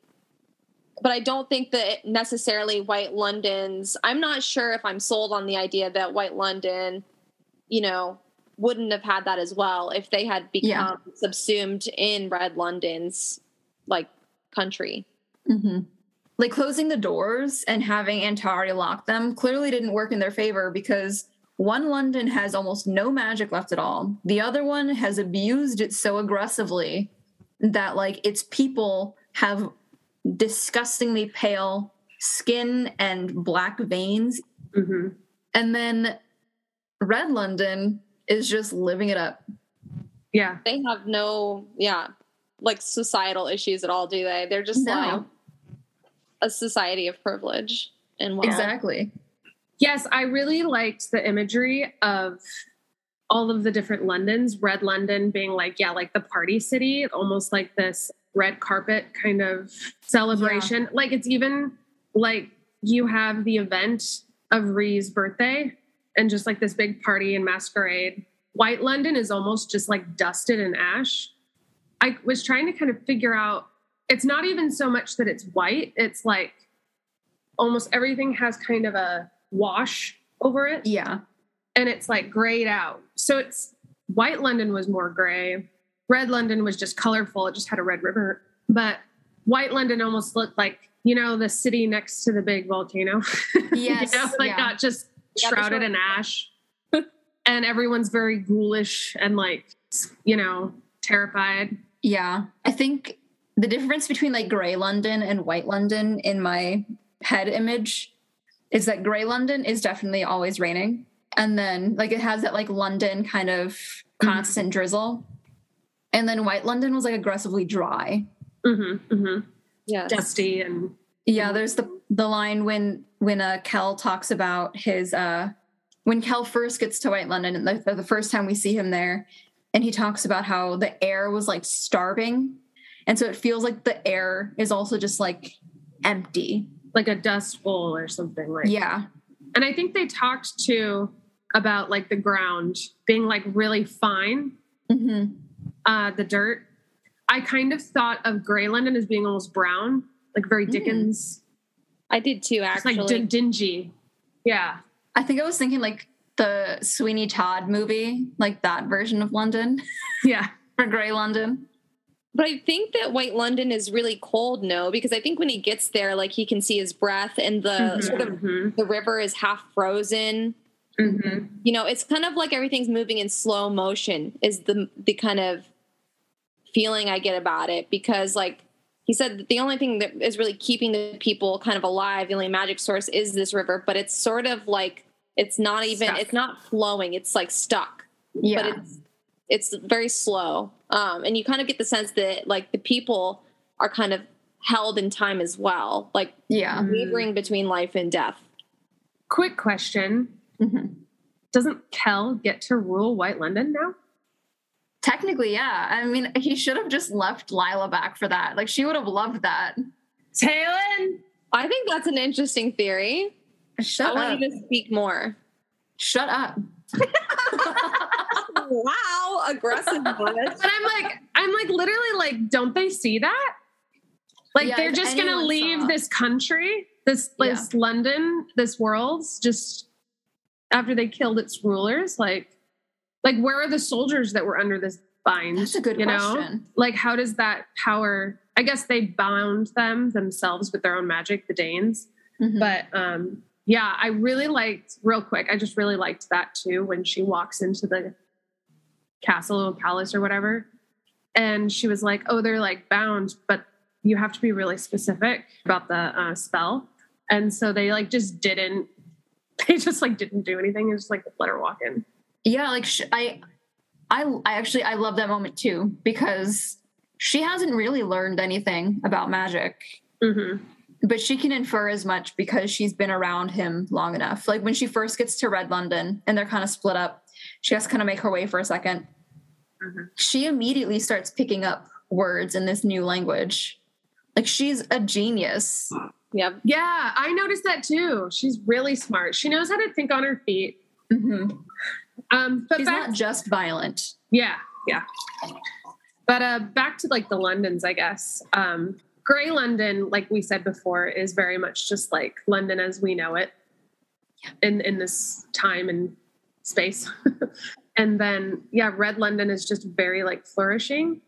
But I don't think that necessarily White London's, I'm not sure if I'm sold on the idea that White London, you know, wouldn't have had that as well if they had become Yeah. subsumed in Red London's like country. hmm Like closing the doors and having Antari lock them clearly didn't work in their favor because one London has almost no magic left at all. The other one has abused it so aggressively that like its people have disgustingly pale skin and black veins. hmm And then Red London is just living it up. Yeah, They have no, yeah, like societal issues at all, do they? They're just No. like a society of privilege and wealth. Exactly. Yes, I really liked the imagery of all of the different Londons, Red London being like, yeah, like the party city, almost like this red carpet kind of celebration. Like it's even like you have the event of Rhy's birthday and just like this big party and masquerade. White London is almost just like dusted in ash. I was trying to kind of figure out it's not even so much that it's white, it's like almost everything has kind of a wash over it Yeah. and it's like grayed out. So it's white London was more gray. Red London was just colorful. It just had a red river. But white London almost looked like, you know, the city next to the big volcano. Yes, you know, like yeah. not just shrouded in ash. and everyone's very ghoulish and like, you know, terrified. Yeah. I think the difference between like gray London and white London in my head image is that Grey London is definitely always raining. And then like it has that like London kind of constant drizzle. And then White London was like aggressively dry. Mm-hmm, mm-hmm. Yeah. Dusty and Yeah, there's the the line when when uh Kell talks about his uh when Kell first gets to White London and the, the first time we see him there, and he talks about how the air was like starving, and so it feels like the air is also just like empty. like a dust bowl or something like Yeah, And I think they talked too about like the ground being like really fine, hmm uh, the dirt. I kind of thought of Grey London as being almost brown, like very Mm. Dickens, I did too, just actually. like din- dingy. Yeah. I think I was thinking like the Sweeney Todd movie, like that version of London Yeah. or Grey London. But I think that White London is really cold, no, because I think when he gets there, like he can see his breath and the Mhm, sort of mhm, the river is half frozen. mhm. You know, it's kind of like everything's moving in slow motion is the the kind of feeling I get about it because like he said that the only thing that is really keeping the people kind of alive, the only magic source is this river, but it's sort of like it's not even Stuck. it's not flowing, it's like stuck. Yeah, but it's it's very slow um and you kind of get the sense that like the people are kind of held in time as well like yeah. wavering between life and death Quick question. Mm-hmm. Doesn't Kell get to rule White London now? Technically, yeah. I mean, he should have just left Lila back for that. Like, she would have loved that. Taylin? i think that's an interesting theory Shut i up. want you to speak more Shut up. wow aggressive. But I'm like, I'm like literally like, don't they see that? Like Yeah, they're just gonna leave saw- this country, this this London, this world's just after they killed its rulers. Like, like where are the soldiers that were under this bind? That's a good you know? question. Like, how does that power? I guess they bound them themselves with their own magic, the Danes. Mhm. But um, yeah, I really liked real quick. I just really liked that too when she walks into the castle or palace or whatever, and she was like, "Oh, they're like bound, but you have to be really specific about the uh, spell." And so they like just didn't. They just like didn't do anything. It was just like let her walk in. Yeah, like sh- I, I, I actually I love that moment too because she hasn't really learned anything about magic, Mm-hmm. but she can infer as much because she's been around him long enough. Like when she first gets to Red London and they're kind of split up, she has to kind of make her way for a 2nd Mhm. She immediately starts picking up words in this new language. Like she's a genius. yep Yeah, I noticed that too. She's really smart. She knows how to think on her feet. Mhm. Um, but She's back not just violent. Yeah, yeah. But uh back to like the Londons, I guess. Um Grey London, like we said before, is very much just like London as we know it in in this time and space. and then yeah, Red London is just very like flourishing.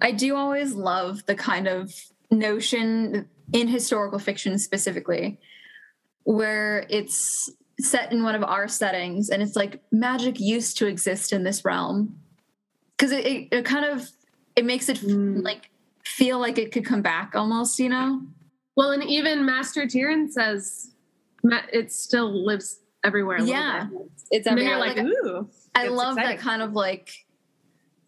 I do always love the kind of notion in historical fiction specifically where it's set in one of our settings and it's like magic used to exist in this realm because it, it, it kind of it makes it Mm. like feel like it could come back almost you know Well, and even Master Tieren says it still lives everywhere. Yeah. it's everywhere you're like, ooh. i love exciting. that kind of like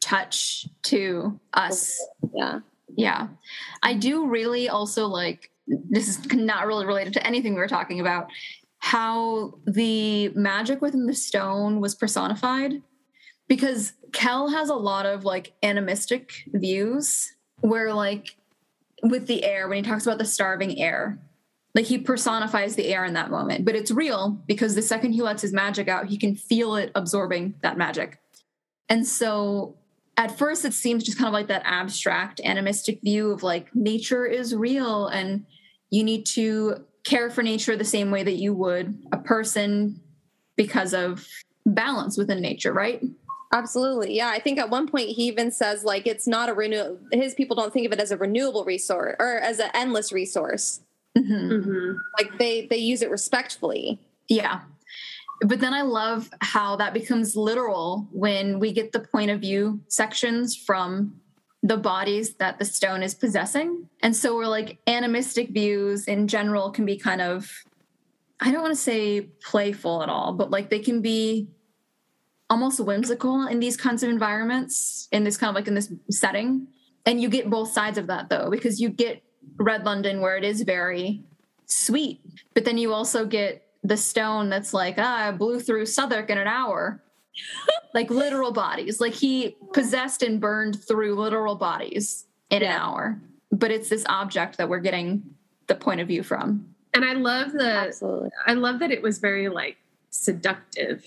touch to us yeah Yeah. I do really also like this is not really related to anything we were talking about how the magic within the stone was personified. Because Kell has a lot of like animistic views where like with the air when he talks about the starving air like he personifies the air in that moment. But it's real because the second he lets his magic out he can feel it absorbing that magic. And so at first it seems just kind of like that abstract animistic view of like nature is real and you need to care for nature the same way that you would a person because of balance within nature right? Absolutely. Yeah i think at one point he even says like it's not a renew his people don't think of it as a renewable resource or as an endless resource. Mhm. Mhm. like they they use it respectfully. Yeah. But then i love how that becomes literal when we get the point of view sections from the bodies that the stone is possessing and so we're like animistic views in general can be kind of I don't want to say playful at all, but like they can be almost whimsical in these kinds of environments, in this kind of like in this setting. And you get both sides of that though, because you get Red London where it is very sweet, but then you also get the stone that's like, ah, I blew through Southwark in an hour. Like literal bodies. Like he possessed and burned through literal bodies in an hour. But it's this object that we're getting the point of view from. And I love the Absolutely. I love that it was very like seductive.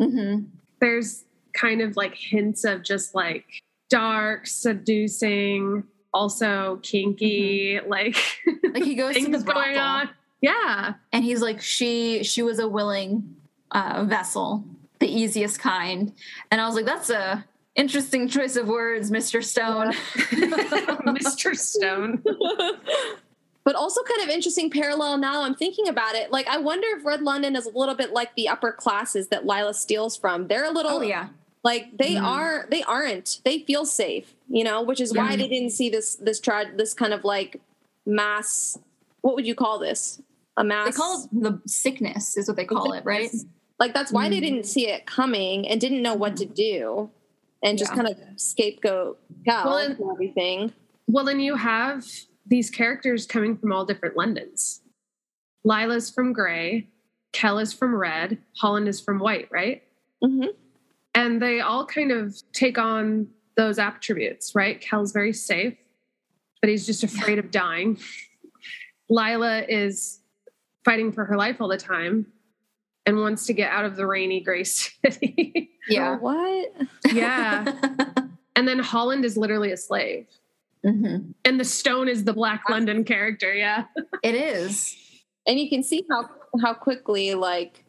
Mm-hmm. There's kind of like hints of just like dark, seducing, also kinky, like Like he goes to the things going on. Yeah. and he's like, she she was a willing uh, vessel, the easiest kind. And I was like, that's a interesting choice of words, Mr. Stone. Mr. Stone. But also kind of interesting parallel now I'm thinking about it. Like I wonder if Red London is a little bit like the upper classes that Lila steals from. They're a little oh yeah. like they Mhm. are they aren't. They feel safe, you know, which is why Mhm. they didn't see this this tra- this kind of like mass what would you call this? A mass They call it the sickness, is what they call it, right? Like that's why they Mhm. didn't see it coming and didn't know what to do and just Yeah. kind of scapegoat Kell Well, and- everything. Well, then you have these characters coming from all different Londons. Lila's from gray, Kell is from red, Holland is from white, right? hmm And they all kind of take on those attributes, right? Kell's very safe, but he's just afraid of dying. Lila is fighting for her life all the time and wants to get out of the rainy gray city. Yeah. what? yeah. And then Holland is literally a slave. hmm And the stone is the Black London character, yeah. It is. and you can see how how quickly like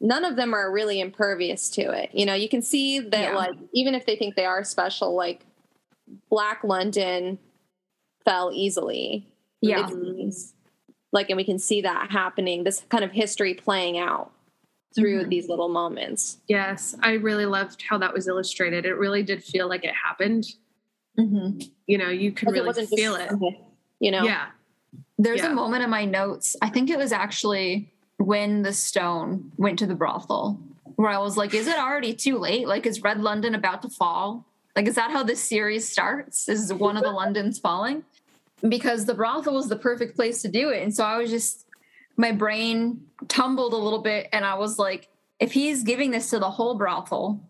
none of them are really impervious to it you know you can see that Yeah. like even if they think they are special like black london fell easily Yeah. It's- like and we can see that happening this kind of history playing out through Mhm. these little moments Yes, I really loved how that was illustrated. It really did feel like it happened. hmm You know, you could Like, really feel it. you know Yeah. There's Yeah. a moment in my notes. I think it was actually when the stone went to the brothel where I was like, is it already too late? Like, is Red London about to fall? Like, is that how this series starts? Is one of the Londons falling? Because the brothel was the perfect place to do it. And so I was just, my brain tumbled a little bit. And I was like, if he's giving this to the whole brothel,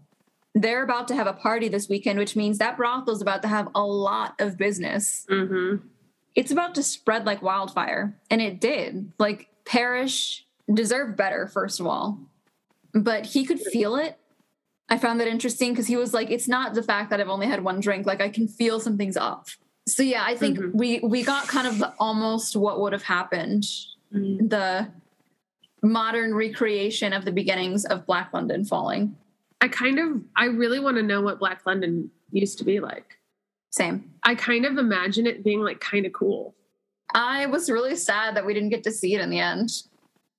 they're about to have a party this weekend, which means that brothel is about to have a lot of business Mm-hmm. it's about to spread like wildfire and it did like parrish deserved better first of all but he could feel it i found that interesting because he was like it's not the fact that i've only had one drink like i can feel something's up so yeah i think Mhm. we we got kind of the almost what would have happened Mm-hmm. the modern recreation of the beginnings of black london falling I kind of, I really want to know what Black London used to be like. same I kind of imagine it being like kind of cool. i was really sad that we didn't get to see it in the end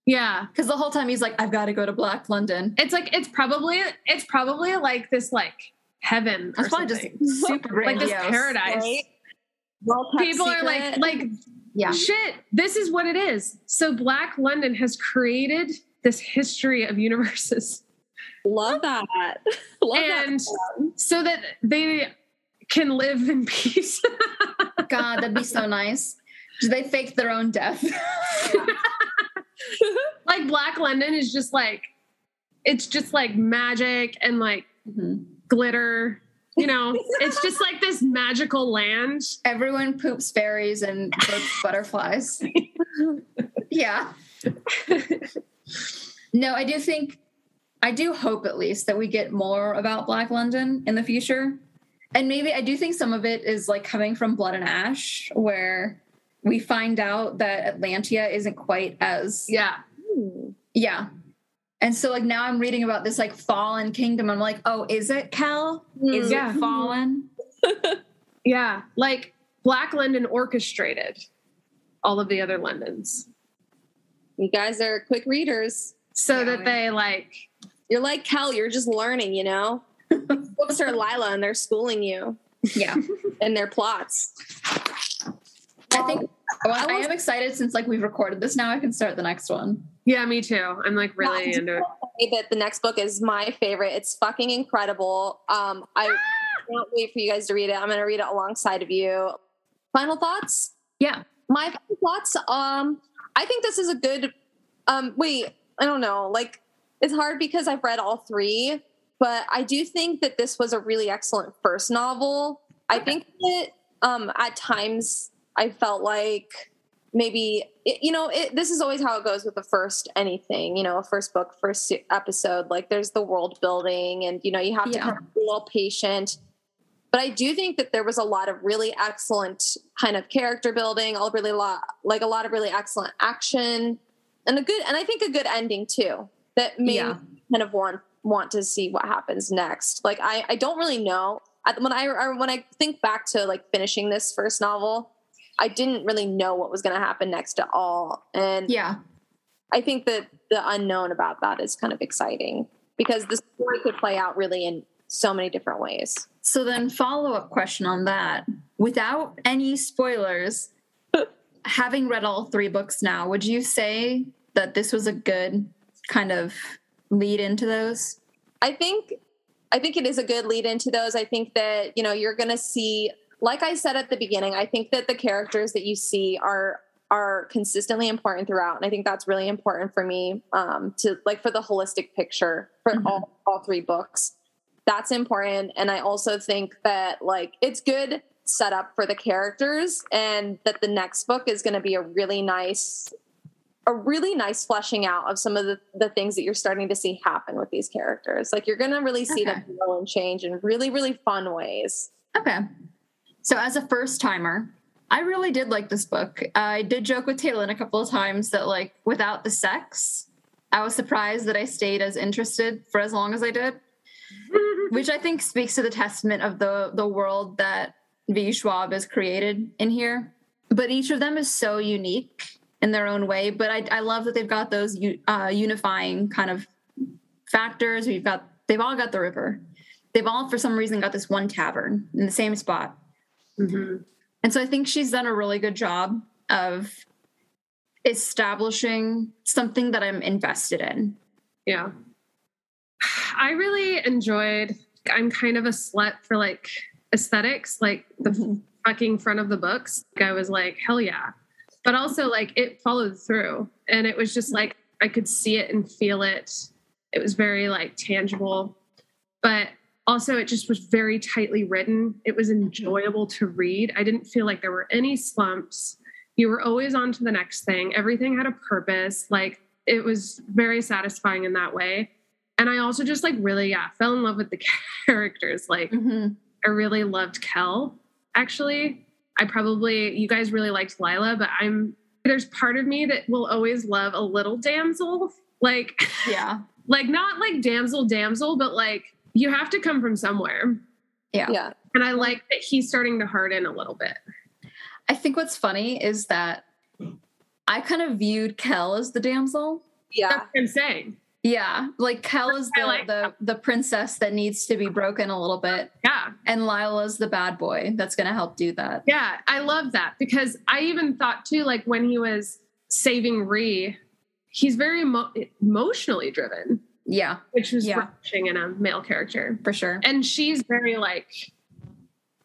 Yeah. because the whole time he's like i've got to go to black london It's like, it's probably, it's probably like this like heaven That's probably just something. super like this paradise. Right? Well-kept People are like, like, Yeah. shit, this is what it is. So Black London has created this history of universes. love that love and that so that they can live in peace. God, that'd be so nice. Do they fake their own death. like Black London is just like it's just like magic and like mm-hmm. glitter. You know, it's just like this magical land. Everyone poops fairies and butterflies. yeah. no, I do think, I do hope at least that we get more about Black London in the future. And maybe I do think some of it is like coming from Blood and Ash, where we find out that Atlantia isn't quite as Yeah. Yeah. And so like now I'm reading about this like fallen kingdom. I'm like, oh, is it Cal? Mm. Is Yeah. it fallen? Yeah. Like Black London orchestrated all of the other Londons you guys are quick readers so Yeah, that we- they like You're like Kell, you're just learning, you know? Books are Lila and they're schooling you Yeah. and their plots. I think well, I I am excited since like we've recorded this now. I can start the next one. Yeah, me too. I'm like really into it. that the next book is my favorite. It's fucking incredible. Um, I can't wait for you guys to read it. I'm going to read it alongside of you. Final thoughts? Yeah. My final thoughts. Um, I think this is a good. Um, wait, I don't know. Like, it's hard because I've read all three, but I do think that this was a really excellent first novel. I think that um, at times I felt like maybe it, you know it, this is always how it goes with the first anything you know a first book first episode like there's the world building and you know you have to Yeah. kind of be a little patient but i do think that there was a lot of really excellent kind of character building all really lot like a lot of really excellent action and a good and i think a good ending too that made Yeah. me kind of want want to see what happens next like i i don't really know when i I- when i think back to like finishing this first novel I didn't really know what was going to happen next at all. And Yeah. I think that the unknown about that is kind of exciting because the story could play out really in so many different ways. So then follow up question on that. Without any spoilers, having read all three books now, would you say that this was a good kind of lead into those? I think I think it is a good lead into those. I think that, you know, you're going to see like I said at the beginning, I think that the characters that you see are are consistently important throughout and I think that's really important for me um to like for the holistic picture for Mhm. all all three books. That's important and I also think that like it's good setup for the characters and that the next book is going to be a really nice a really nice fleshing out of some of the, the things that you're starting to see happen with these characters. Like you're going to really see them grow and change in really, really fun ways. Okay. So as a first timer, I really did like this book. I did joke with Taylor a couple of times that like without the sex, I was surprised that I stayed as interested for as long as I did, which I think speaks to the testament of the the world that V. Schwab has created in here. But each of them is so unique in their own way. But I, I love that they've got those uh, unifying kind of factors. We've got they've all got the river. They've all for some reason got this one tavern in the same spot. Mhm. And so I think she's done a really good job of establishing something that I'm invested in. Yeah. I really enjoyed I'm kind of a slut for like aesthetics, like the fucking front of the books. I was like, hell yeah. But also like it followed through and it was just like I could see it and feel it. It was very like tangible. But also it just was very tightly written. It was enjoyable to read. I didn't feel like there were any slumps. You were always on to the next thing. Everything had a purpose. Like it was very satisfying in that way. And I also just like really, yeah, fell in love with the characters. Like Mhm. I really loved Kell. Actually, I probably you guys really liked Lila, but I'm there's part of me that will always love a little damsel. Like Yeah. like not like damsel damsel, but like you have to come from somewhere. Yeah. Yeah. And I like that he's starting to harden a little bit. I think what's funny is that I kind of viewed Kell as the damsel. Yeah. That's what I'm saying. Yeah. Like Kell is the, like the the princess that needs to be broken a little bit. Yeah. And Lila's the bad boy that's gonna help do that. Yeah, I love that because I even thought too, like when he was saving Rhy, he's very emo- emotionally driven, Yeah, which was Yeah. refreshing in a male character. for sure. And she's very like,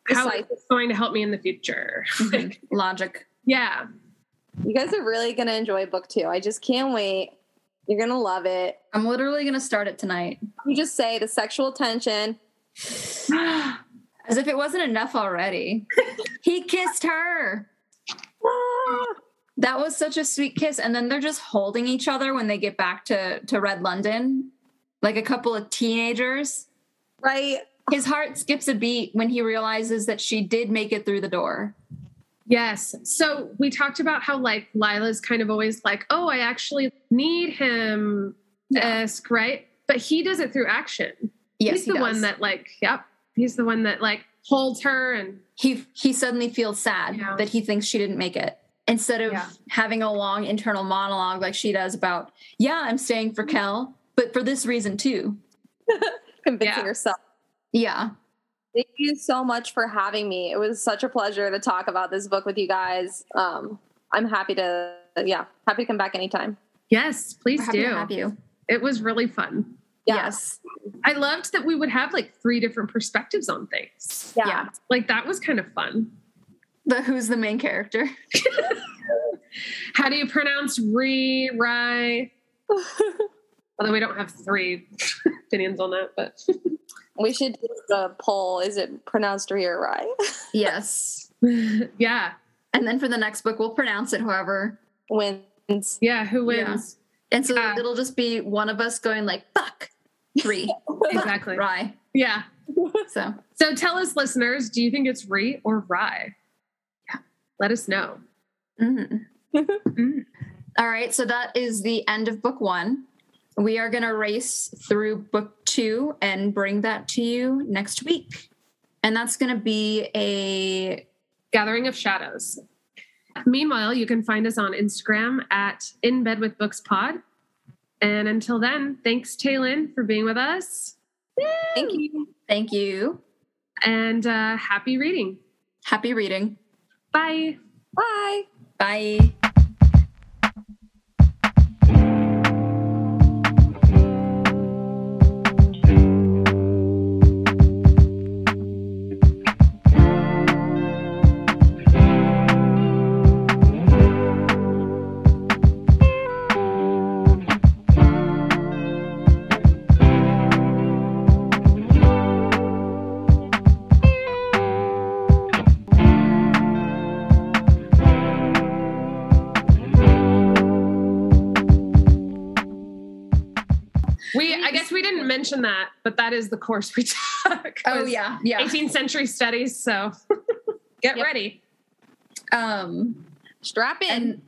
how is Decisive. this going to help me in the future? Mhm. Logic. yeah, You guys are really going to enjoy book two. I just can't wait. You're going to love it. I'm literally gonna start it tonight. You just say the sexual tension. As if it wasn't enough already. he kissed her. That was such a sweet kiss. And then they're just holding each other when they get back to, to Red London, like a couple of teenagers. right. His heart skips a beat when he realizes that she did make it through the door. yes. So we talked about how like Lila's kind of always like, oh, I actually need him esque, right? But he does it through action. Yes, he's he the one that like, yep, he's the one that like holds her and he he suddenly feels sad Yeah. that he thinks she didn't make it instead of Yeah. having a long internal monologue like she does about yeah i'm staying for kell but for this reason too Convincing Yeah. yourself. yeah Thank you so much for having me. It was such a pleasure to talk about this book with you guys. Um, I'm happy to, yeah, happy to come back anytime. Yes, please We're happy do. to have you. It was really fun. Yeah. Yes. I loved that we would have like three different perspectives on things. Yeah. Yeah. Like that was kind of fun. The who's the main character? How do you pronounce re, rye? Although we don't have three opinions on that, but we should do the poll. Is it pronounced re or rye? yes. yeah. And then for the next book, we'll pronounce it however. Wins. Yeah. Who Yeah. wins? And so Yeah. it'll just be one of us going like, fuck, three, Exactly. rye. Yeah. So So tell us, listeners, do you think it's re or rye? Yeah. Let us know. mhm. Mm. All right. So that is the end of book one. We are going to race through book two and bring that to you next week. And that's going to be a Gathering of Shadows. Meanwhile, you can find us on Instagram at In Bed with Books Pod. And until then, thanks, Taylin, for being with us. Thank you. thank you. And uh, happy reading. Happy reading. Bye. Bye. Bye. Mention that, but that is the course we took. Oh, yeah. Yeah. 18th century studies. So get Yep. ready. Um, Strap in. and